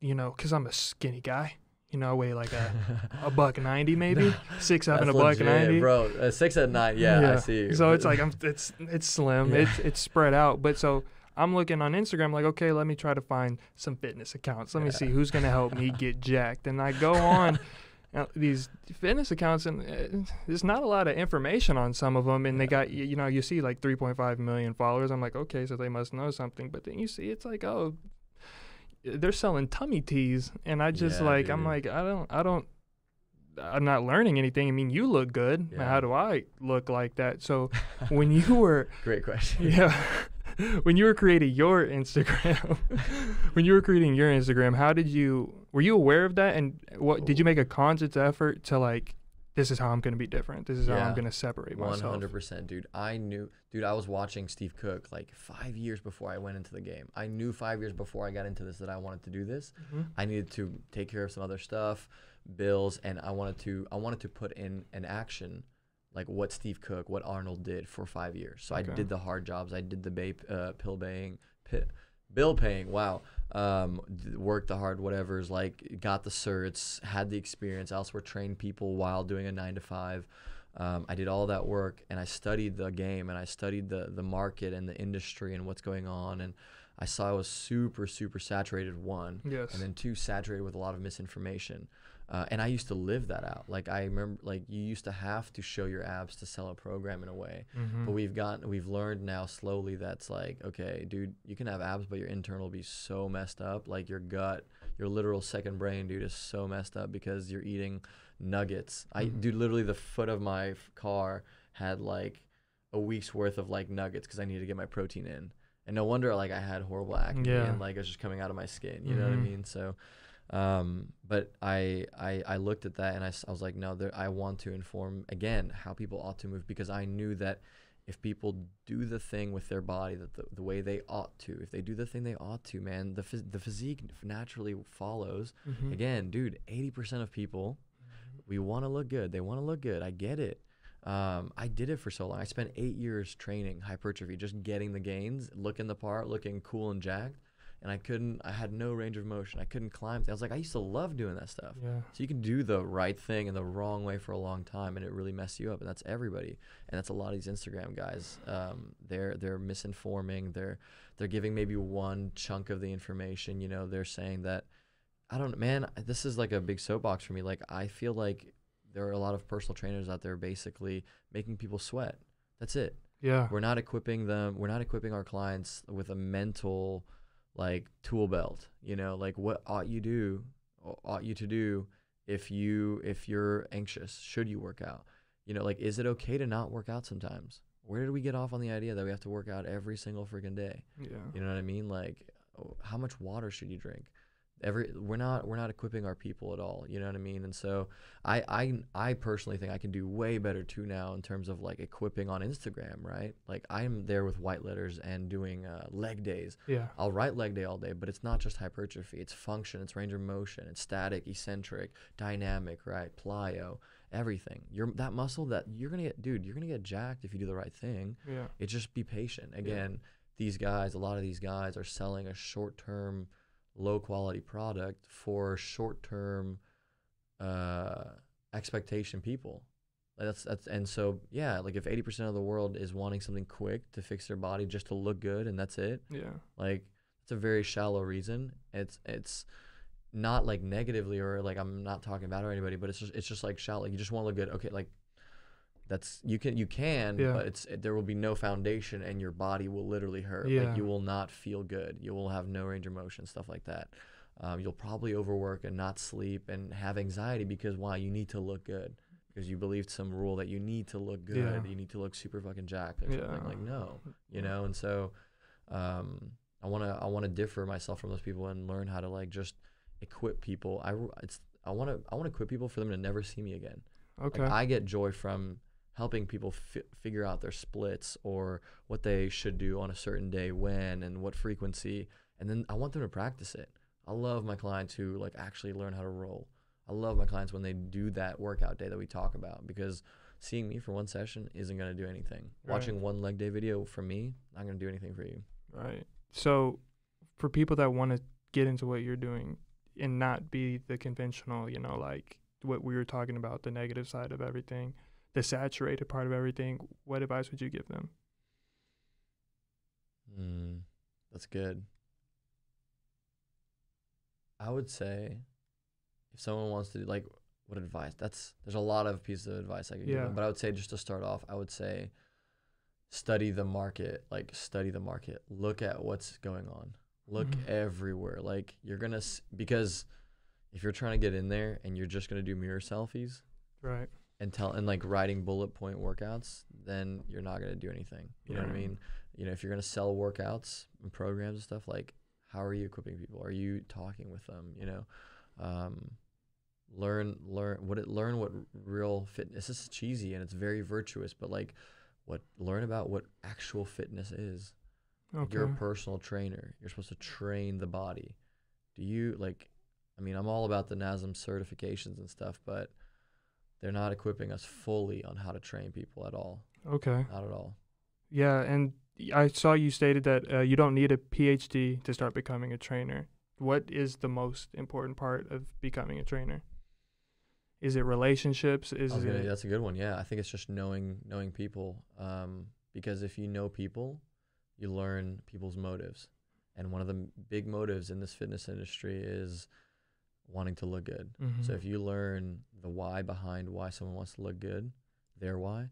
you know, cuz I'm a skinny guy. You know, I weigh like a a buck 90 maybe, 6 7 a buck legit, 90. bro. Uh, six at nine, yeah, I see. you. So it's like I'm it's it's slim. Yeah. It's it's spread out, but so I'm looking on Instagram like, okay, let me try to find some fitness accounts. Let me see who's going to help me get jacked. And I go on uh, these fitness accounts and uh, there's not a lot of information on some of them and they got you, you know, you see like 3.5 million followers. I'm like, okay, so they must know something. But then you see it's like, oh, they're selling tummy teas and I just Yeah, like I'm like I don't I don't I'm not learning anything. I mean, you look good. Yeah. How do I look like that? So when you were Great question. yeah when you were creating your instagram when you were creating your instagram how did you were you aware of that and what did you oh. make a conscious effort to like this is how i'm going to be different this is how i'm going to separate myself hundred percent, dude. I knew, dude. I was watching Steve Cook like five years before I went into the game. I knew five years before I got into this that I wanted to do this. Mhm. I needed to take care of some other stuff, bills, and I wanted to. I wanted to put in an action, like what Steve Cook, what Arnold did for five years. So Okay. I did the hard jobs. I did the bay, uh, pill baying, pi- bill paying. Wow. Um, worked the hard whatever's like got the certs, had the experience. Elsewhere trained people while doing a nine to five. Um, I did all that work and I studied the game and I studied the the market and the industry and what's going on and I saw it was super super saturated one yes and then two saturated with a lot of misinformation uh, and I used to live that out like I remember like you used to have to show your abs to sell a program in a way Mhm. but we've gotten we've learned now slowly that's like okay dude you can have abs but your internal will be so messed up like your gut your literal second brain dude is so messed up because you're eating nuggets i Mhm. dude literally the foot of my f- car had like a week's worth of like nuggets because i needed to get my protein in and no wonder like i had horrible acne Yeah. and like it was just coming out of my skin you know what i Mhm. mean so um but I, I i looked at that and I, I was like no there, i want to inform again how people ought to move because i knew that if people do the thing with their body that the, the way they ought to if they do the thing they ought to man the, phys- the physique naturally follows. Mhm. again dude 80% of people we want to look good. They want to look good. I get it. Um, i did it for so long. I spent eight years training hypertrophy just getting the gains looking the part looking cool and jacked and i couldn't i had no range of motion i couldn't climb i was like i used to love doing that stuff yeah so you can do the right thing in the wrong way for a long time, and it really messes you up. And that's everybody, and that's a lot of these Instagram guys. Um, they're they're misinforming. They're they're giving maybe one chunk of the information. You know, they're saying that I don't man. This is like a big soapbox for me. Like I feel like there are a lot of personal trainers out there basically making people sweat. That's it. yeah We're not equipping them. We're not equipping our clients with a mental like tool belt. You know, like what ought you do, ought you to do if you if you're anxious? Should you work out? You know, like is it okay to not work out sometimes? Where did we get off on the idea that we have to work out every single freaking day? yeah You know what I mean? Like, how much water should you drink? Every we're not we're not equipping our people at all you know what i mean? And so i i i personally think i can do way better too now in terms of like equipping on instagram right? Like i'm there with white letters and doing uh, leg days. Yeah. i'll write leg day all day but it's not just hypertrophy. It's function it's range of motion it's static eccentric dynamic right? Plyo everything. You're that muscle that you're gonna get dude you're gonna get jacked if you do the right thing. Yeah. it's just be patient. Again, these guys, a lot of these guys are selling a short term, low quality product for short term uh, expectation people. Like, That's that's and so yeah, like if eighty percent of the world is wanting something quick to fix their body just to look good and that's it, Yeah. like it's a very shallow reason. It's it's not like negatively or like I'm not talking about or anybody, but it's just it's just like shallow. Like you just want to look good. Okay, like that's you can you can, Yeah. but it's there will be no foundation and your body will literally hurt. Yeah. Like you will not feel good. You will have no range of motion, stuff like that. Um, you'll probably overwork and not sleep and have anxiety because why? You need to look good because you believed some rule that you need to look good. Yeah. You need to look super fucking jacked or Yeah. something. Like no, you know. And so, um, I want to I want to differ myself from those people and learn how to like just equip people. I it's I want to I want to equip people for them to never see me again. Okay. Like I get joy from helping people fi- figure out their splits or what they should do on a certain day when and what frequency and then I want them to practice it. I love my clients who like actually learn how to roll. I love my clients when they do that workout day that we talk about because seeing me for one session isn't going to do anything. Right. Watching one leg day video for me not going to do anything for you. Right. So, for people that want to get into what you're doing and not be the conventional, you know, like what we were talking about, the negative side of everything, the saturated part of everything, what advice would you give them? Mm, that's good. I would say if someone wants to do like what advice? That's there's a lot of pieces of advice I could give Yeah. them, but I would say just to start off, I would say study the market, like study the market. Look at what's going on. Look Mhm. everywhere. Like you're going to because if you're trying to get in there and you're just going to do mirror selfies Right. And tell and like writing bullet point workouts, then you're not gonna do anything. You know what I mean? You know, if you're gonna sell workouts and programs and stuff, like how are you equipping people? Are you talking with them? You know, um, learn learn what it learn what real fitness. This is cheesy and it's very virtuous, but like what learn about what actual fitness is. Okay. You're a personal trainer. You're supposed to train the body. Do you like? I mean, I'm all about the NASM certifications and stuff, but they're not equipping us fully on how to train people at all. okay. Not at all. Yeah, and I saw you stated that uh, you don't need a PhD to start becoming a trainer. What is the most important part of becoming a trainer? Is it relationships? Is gonna- it that's a good one. Yeah, I think it's just knowing knowing people. Um, because if you know people, you learn people's motives, and one of the big motives in this fitness industry is wanting to look good. So Mhm. if you learn the why behind why someone wants to look good, their why,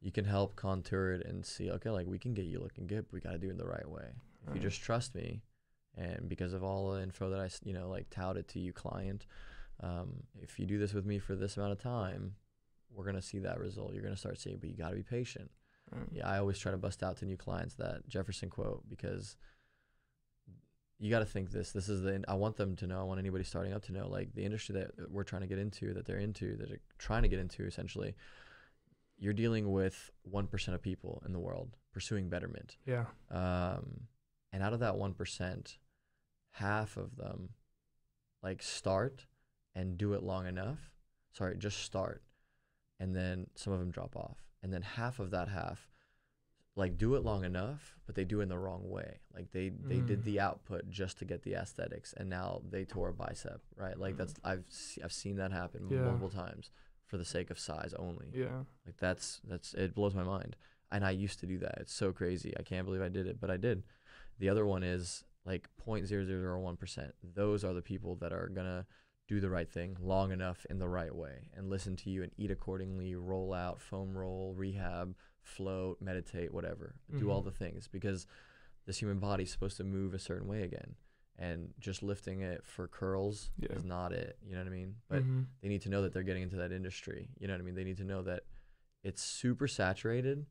you can help contour it and see, okay, like we can get you looking good, but we got to do it the right way. If you just trust me, and because of all the info that I, you know, like touted to you, client, um, if you do this with me for this amount of time, we're gonna see that result. You're gonna start seeing, but you got to be patient. Right. Yeah, I always try to bust out to new clients that Jefferson quote because you got to think this. This is the. I want them to know. I want anybody starting up to know, like the industry that that we're trying to get into, that they're into, that are trying to get into. Essentially, you're dealing with one percent of people in the world pursuing betterment, Yeah. um, and out of that one percent, half of them, like start and do it long enough. Sorry, just start, and then some of them drop off, and then half of that half like do it long enough, but they do it in the wrong way. Like they they did Mm. the output just to get the aesthetics, and now they tore a bicep, right? Like that's I've I've seen that happen Yeah. multiple times for the sake of size only. Yeah. Like that's that's it blows my mind. And I used to do that. It's so crazy. I can't believe I did it, but I did. The other one is like 0.0001%. Those are the people that are gonna do the right thing long enough in the right way and listen to you and eat accordingly, roll out, foam roll, rehab, float, meditate, whatever. Do all Mhm. the things because this human body is supposed to move a certain way again. And just lifting it for curls Yeah. is not it. You know what I mean? But Mhm. they need to know that they're getting into that industry. You know what I mean? They need to know that it's super saturated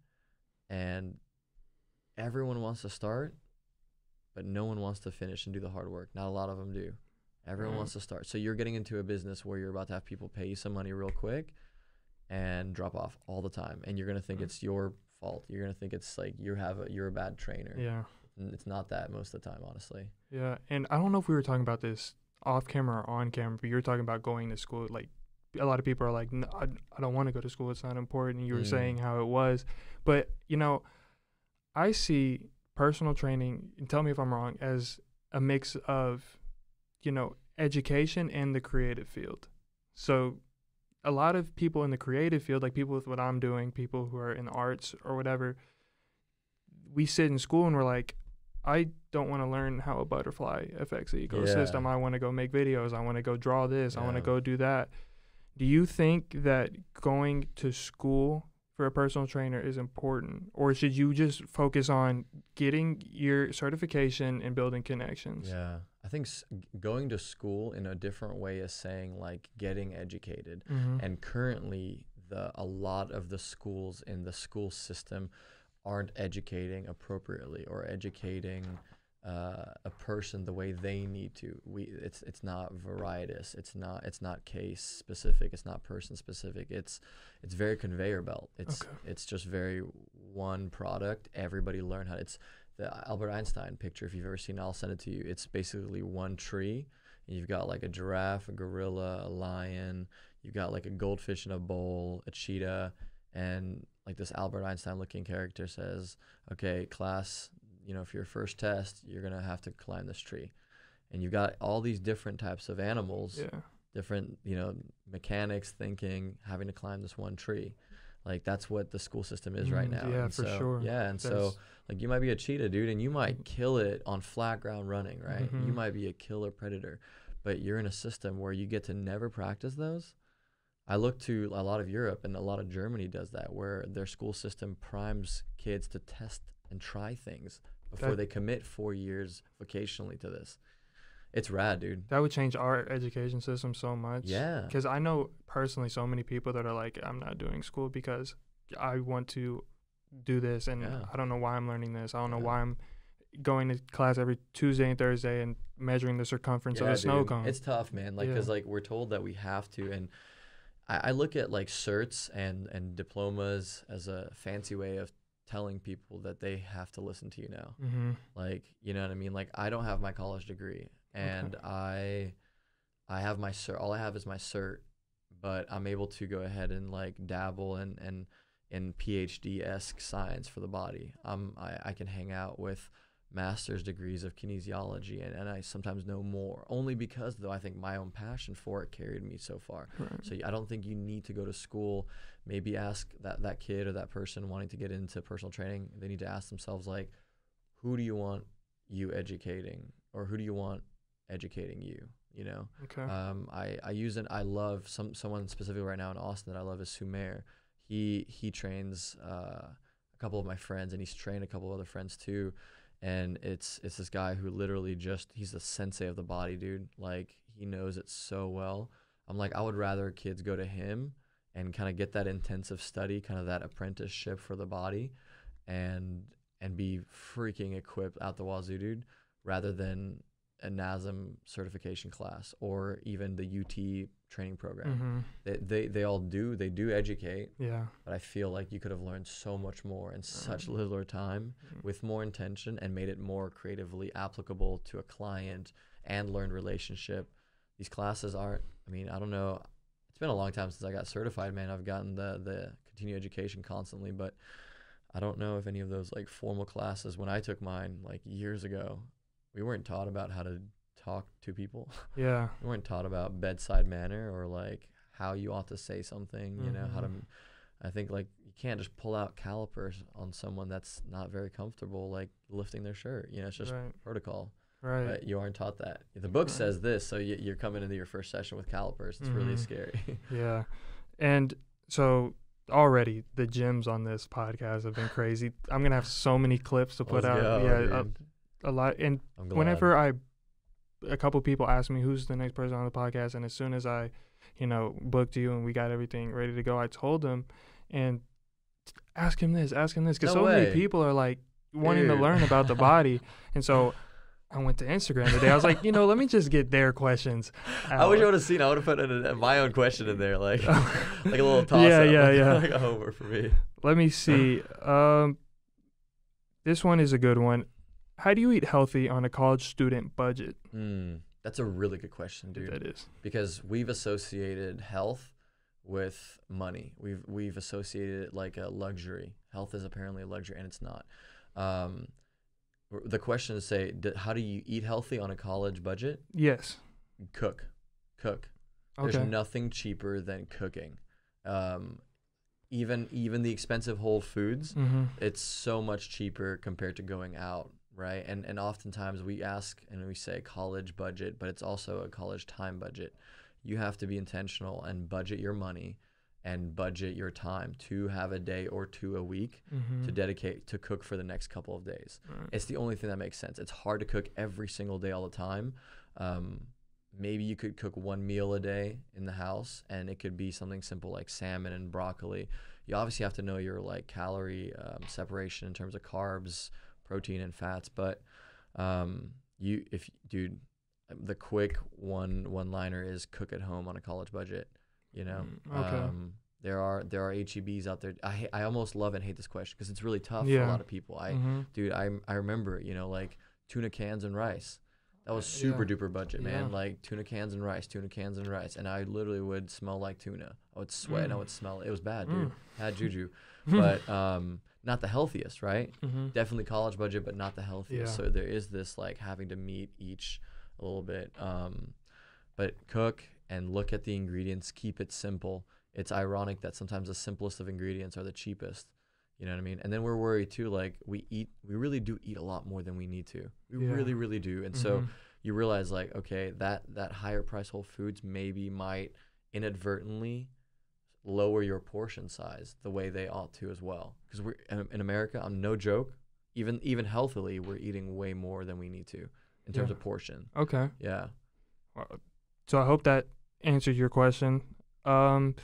and everyone wants to start, but no one wants to finish and do the hard work. Not a lot of them do. Everyone Mhm. wants to start. So you're getting into a business where you're about to have people pay you some money real quick and drop off all the time, and you're gonna think Mm. it's your fault. You're gonna think it's like you have a, you're a bad trainer. Yeah. And it's not that most of the time, honestly. Yeah. And I don't know if we were talking about this off camera or on camera, but you were talking about going to school. Like, a lot of people are like, no, I, I don't want to go to school. It's not important. and You were Mm. saying how it was. But, you know, I see personal training, and tell me if I'm wrong, as a mix of, you know, education and the creative field. So, a lot of people in the creative field, like people with what I'm doing, people who are in the arts or whatever, we sit in school and we're like, I don't want to learn how a butterfly affects the ecosystem. Yeah. I want to go make videos. I want to go draw this. I want to go do that. Do you think that going to school for a personal trainer is important, or should you just focus on getting your certification and building connections? Yeah, I think going to school in a different way is saying like getting educated. Mm-hmm. And currently, the a lot of the schools in the school system aren't educating appropriately or educating uh, a person the way they need to. We it's it's not varietous. It's not it's not case specific. It's not person specific. It's it's very conveyor belt. It's Okay. it's just very one product. Everybody learn how. It's the Albert Einstein picture. If you've ever seen, it, I'll send it to you. It's basically one tree. And you've got like a giraffe, a gorilla, a lion. You've got like a goldfish in a bowl, a cheetah, and like this Albert Einstein looking character says, "Okay, class, you know, for your first test, you're gonna have to climb this tree." And you've got all these different types of animals, Yeah. different, you know, mechanics thinking, having to climb this one tree. Like that's what the school system is right Mm, now. yeah, And for so- sure. Yeah, and so like you might be a cheetah, dude, and you might kill it on flat ground running, right? You Mhm. might be a killer predator, but you're in a system where you get to never practice those. I look to a lot of Europe and a lot of Germany does that, where their school system primes kids to test and try things before That- they commit four years vocationally to this. It's rad, dude. That would change our education system so much. Yeah. Because I know personally so many people that are like, I'm not doing school because I want to do this and Yeah. I don't know why I'm learning this. I don't know Yeah. why I'm going to class every Tuesday and Thursday and measuring the circumference of a snow cone. It's tough, man. Like, Yeah. cause like we're told that we have to, and I, I look at like certs and and diplomas as a fancy way of telling people that they have to listen to you now. mm-hmm. Like, you know what I mean? Like, I don't have my college degree, and I, I have my cert. All I have is my cert, but I'm able to go ahead and like dabble and and in PhD esque science for the body. Um, I I can hang out with master's degrees of kinesiology and, and I sometimes know more only because though I think my own passion for it carried me so far. Right. So I don't think you need to go to school. Maybe ask that that kid or that person wanting to get into personal training. They need to ask themselves like, who do you want you educating, or who do you want educating you? You know. Okay. Um, I I use it. I love some someone specifically right now in Austin that I love is Sumer. He he trains uh, a couple of my friends, and he's trained a couple of other friends too. And it's it's this guy who literally just he's the sensei of the body, dude. Like he knows it so well. I'm like I would rather kids go to him and kind of get that intensive study, kind of that apprenticeship for the body, and and be freaking equipped out the wazoo, dude, rather than a NASM certification class or even the UT training program. mm-hmm. They, they they all do they do educate, Yeah. but I feel like you could have learned so much more in such littler time Mhm. with more intention and made it more creatively applicable to a client and learned relationship. These classes aren't. I mean, I don't know. It's been a long time since I got certified, man. I've gotten the the continuing education constantly, but I don't know if any of those like formal classes when I took mine like years ago, we weren't taught about how to talk to people. Yeah. we weren't taught about bedside manner or like how you ought to say something, you know, how to Mhm. I think like you can't just pull out calipers on someone that's not very comfortable like lifting their shirt. You know, it's just right. protocol. Right. But you aren't taught that. The book Right. says this, so you, you're coming into your first session with calipers. It's really Mhm. scary. Yeah. And so already the gems on this podcast have been crazy. I'm going to have so many clips to put Let's out. go, yeah. Dude. A, lot. And whenever I, a couple people ask me who's the next person on the podcast, and as soon as I, you know, booked you and we got everything ready to go, I told them, and ask him this, ask him this, because No so many people are like wanting to learn about the body, and so I went to Instagram today. I was like, you know, let me just get their questions. I wish I would have seen. I would have put in a, my own question in there, like like a little toss Yeah, up, yeah, yeah. like a homer for me. Let me see. Um, this one is a good one. How do you eat healthy on a college student budget? Mm, that's a really good question, dude. That is. because we've associated health with money. We've we've associated it like a luxury. Health is apparently a luxury, and it's not. Um, the question is, say, d- how do you eat healthy on a college budget? Yes. Cook, cook. Okay. There's nothing cheaper than cooking. Um, even even the expensive Whole Foods, mm-hmm. it's so much cheaper compared to going out right? And and oftentimes we ask and we say college budget but it's also a college time budget. You have to be intentional and budget your money and budget your time to have a day or two a week Mm-hmm. to dedicate to cook for the next couple of days. Right. it's the only thing that makes sense. It's hard to cook every single day all the time. Um, maybe you could cook one meal a day in the house and it could be something simple like salmon and broccoli. You obviously have to know your like calorie um, separation in terms of carbs protein and fats but um, you if dude the quick one one liner is cook at home on a college budget you know Mm, okay. um, there are there are HEBs out there. I I almost love and hate this question because it's really tough for a lot of people. I Mhm. dude, I I remember, you know, like tuna cans and rice. That was Uh, super yeah. duper budget, man. Yeah. Like tuna cans and rice, tuna cans and rice, and I literally would smell like tuna. I would sweat and I Mm. would smell it. It was bad, dude. Mm. Had juju, but um, not the healthiest, right? Mhm. Definitely college budget, but not the healthiest. Yeah. So there is this like having to meet each a little bit. Um, but cook and look at the ingredients. Keep it simple. It's ironic that sometimes the simplest of ingredients are the cheapest. You know what I mean? And then we're worried too. Like we eat, we really do eat a lot more than we need to. We Yeah. really, really do. And so Mhm. you realize like, okay, that that higher price Whole Foods maybe might inadvertently lower your portion size the way they ought to as well. Because we're in, in America, I'm no joke. Even even healthily, we're eating way more than we need to in terms Yeah. of portion. Okay. Yeah. So I hope that answers your question. Um,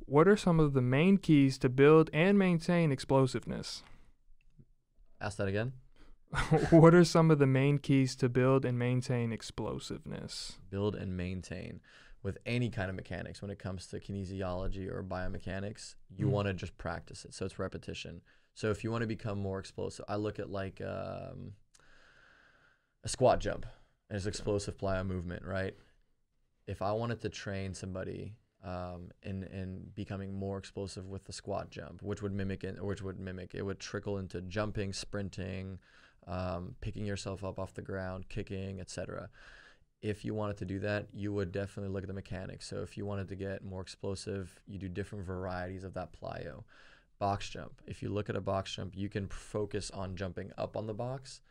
what are some of the main keys to build and maintain explosiveness? Ask that again. what are some of the main keys to build and maintain explosiveness? Build and maintain with any kind of mechanics when it comes to kinesiology or biomechanics. You Mhm. want to just practice it. So it's repetition. So if you want to become more explosive, I look at like um, a squat jump as explosive plyo movement, right? If I wanted to train somebody um, in in becoming more explosive with the squat jump, which would mimic it, which would mimic it would trickle into jumping, sprinting, um, picking yourself up off the ground, kicking, etc. If you wanted to do that, you would definitely look at the mechanics. So if you wanted to get more explosive, you do different varieties of that plyo. Box jump. If you look at a box jump, you can focus on jumping up on the box,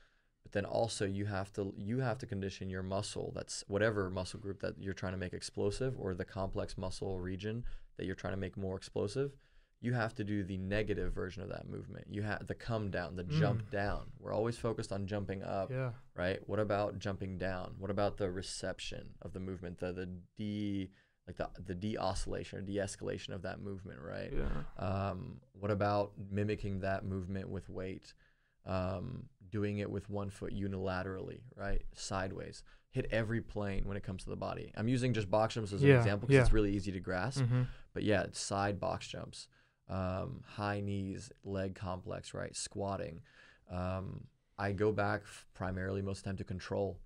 but then also you have to you have to condition your muscle that's whatever muscle group that you're trying to make explosive or the complex muscle region that you're trying to make more explosive you have to do the negative version of that movement you have the come down the jump Mm. down we're always focused on jumping up Yeah. right what about jumping down what about the reception of the movement the the de like the the de-oscillation or de-escalation of that movement right Yeah. um, what about mimicking that movement with weight? Um, doing it with one foot unilaterally, right? Sideways. Hit every plane when it comes to the body. I'm using just box jumps as an Yeah, example because it's really easy to grasp. hmm But yeah, side box jumps, um, high knees, leg complex, right? Squatting. Um, I go back primarily most of the time to control.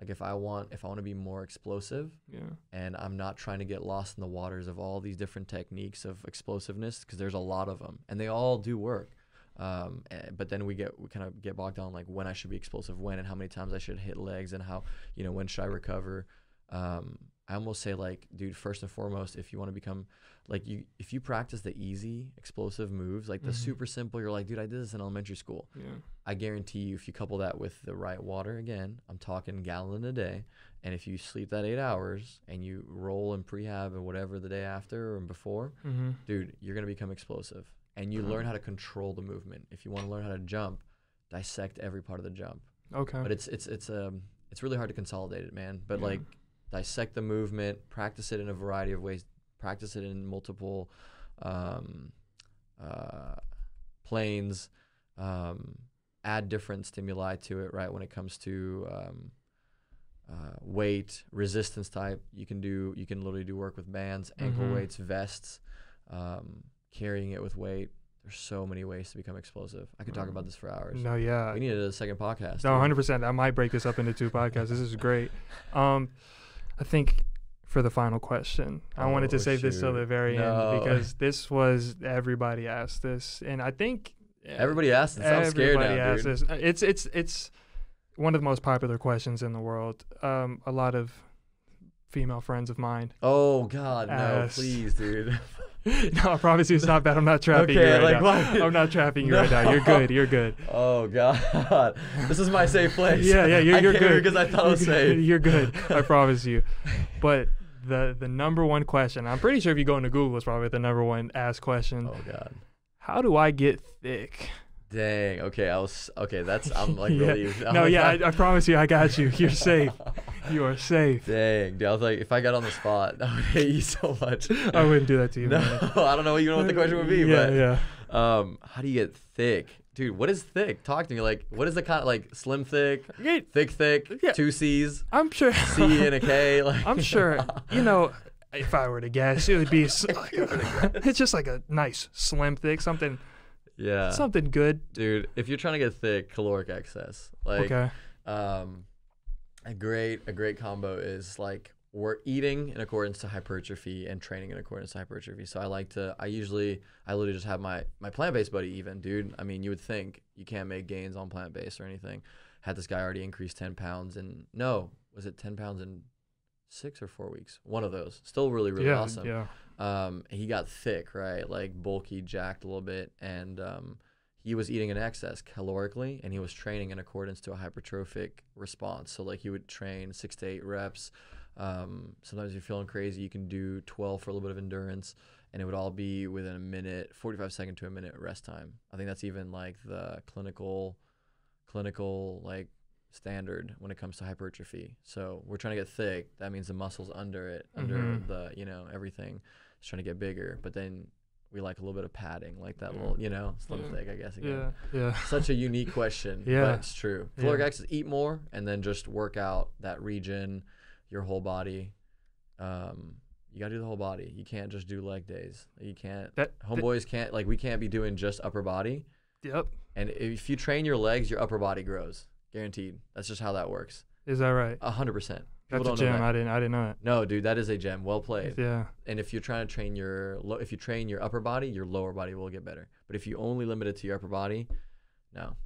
Like if I want, if I want to be more explosive, Yeah. and I'm not trying to get lost in the waters of all these different techniques of explosiveness because there's a lot of them and they all do work. Um, eh, but then we get we kind of get bogged down like when I should be explosive when and how many times I should hit legs and how you know when should I recover. Um, I almost say like, dude, first and foremost, if you want to become like you, if you practice the easy explosive moves, like the Mhm. super simple, you're like, dude, I did this in elementary school. Yeah. I guarantee you, if you couple that with the right water, again, I'm talking gallon a day, and if you sleep that eight hours and you roll in prehab or whatever the day after or before, hmm dude, you're gonna become explosive, and you Uh-huh. learn how to control the movement. If you want to learn how to jump, dissect every part of the jump. Okay. But it's it's it's um it's really hard to consolidate it, man. But Yeah. like dissect the movement, practice it in a variety of ways, practice it in multiple um, uh, planes, um, add different stimuli to it, right? When it comes to um, uh, weight, resistance type, you can do you can literally do work with bands, ankle Mhm. weights, vests, um, carrying it with weight. There's so many ways to become explosive. I could talk about this for hours. No, yeah. We needed a second podcast. No, hundred percent. I might break this up into two podcasts. This is great. Um, I think for the final question, I wanted to Oh, save this till the very No. end because this was everybody asked this, and I think Everybody asked this. I'm scared now, asked dude. this. Uh, It's it's it's one of the most popular questions in the world. Um, a lot of female friends of mine. Oh God, no, please, dude. no, I promise you, it's not bad. I'm not trapping Okay, you right like now. what? I'm not trapping you right now. You're good. You're good. Oh God, this is my safe place. Yeah, yeah, you're, you're good. because I thought I was safe. You're good. I promise you. But the the number one question, I'm pretty sure if you go into Google, it's probably the number one asked question. Oh God. How do I get thick? Dang. Okay, I was. Okay, that's. I'm like Yeah. relieved. I'm No, yeah, I- I, I promise you, I got you. You're safe. You are safe. Dang, dude. I was like, if I got on the spot, I would hate you so much. I wouldn't do that to you, No, man. I don't know even what the question would be, Yeah, but yeah. um, how do you get thick, dude? What is thick? Talk to me. Like, what is the kind of like slim thick, thick thick, Yeah. two C's, I'm sure. C and a K? Like, I'm sure. You know, if I were to guess, it would be. s- it's just like a nice, slim, thick, something, yeah, something good. dude. If you're trying to get thick, caloric excess, like, okay. um, a great a great combo is like we're eating in accordance to hypertrophy and training in accordance to hypertrophy. So I like to I usually I literally just have my my plant based buddy even dude. I mean you would think you can't make gains on plant based or anything. Had this guy already increased ten pounds and no was it ten pounds in six or four weeks? One of those. Still really really yeah. awesome Yeah. um, he got thick, right? Like bulky, jacked a little bit, and um, he was eating in excess calorically, and he was training in accordance to a hypertrophic response. So like he would train six to eight reps. Um, sometimes you're feeling crazy, you can do 12 for a little bit of endurance, and it would all be within a minute, 45 second to a minute rest time. I think that's even like the clinical, clinical like standard when it comes to hypertrophy. So we're trying to get thick. That means the muscles under it, under Mhm. the you know everything, is trying to get bigger. But then we like a little bit of padding, like that little you know slim Yeah. thick. I guess again. Yeah. Yeah. Such a unique question, Yeah. but it's true. Caloric Yeah. excess: eat more and then just work out that region, your whole body. Um, you gotta do the whole body. You can't just do leg days. You can't. That. th- Homeboys can't like we can't be doing just upper body. yep. And if you train your legs, your upper body grows, guaranteed. That's just how that works. Is that right? A hundred percent. That's a gem. that. I didn't. I didn't know that. No, dude, that is a gem. Well played. Yeah. And if you're trying to train your, if you train your upper body, your lower body will get better. But if you only limit it to your upper body, no.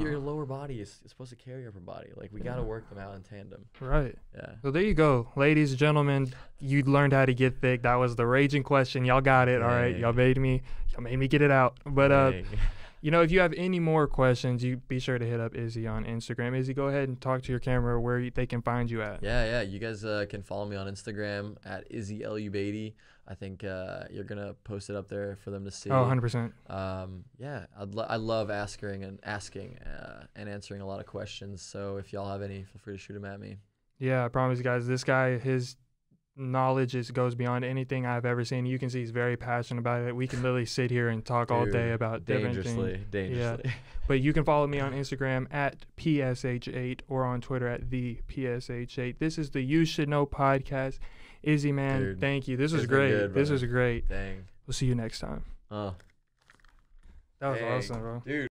Your lower body is, is supposed to carry your upper body. Like we gotta work them out in tandem. Right. Yeah. So there you go, ladies, and gentlemen. You learned how to get thick. That was the raging question. Y'all got it. All right. Y'all made me. Y'all made me get it out. But uh, Dang. you know, if you have any more questions, you be sure to hit up Izzy on Instagram. Izzy, go ahead and talk to your camera where you, they can find you at. Yeah, yeah. You guys uh, can follow me on Instagram at Izzy Lu Beatty. I think uh, you're gonna post it up there for them to see. Oh, 100%. Um, yeah, I'd lo- I love asking and asking uh, and answering a lot of questions. So if y'all have any, feel free to shoot them at me. Yeah, I promise you guys, this guy, his knowledge is goes beyond anything I've ever seen. You can see he's very passionate about it. We can literally sit here and talk all day Dude, about different things. dangerously, dangerously. But you can follow me on Instagram at PSH8 or on Twitter at the PSH8. This is the You Should Know podcast. Izzy, man, Dude, thank you. This was great. good, this was great. Dang. We'll see you next time. Oh, That was dang. awesome, bro. Dude.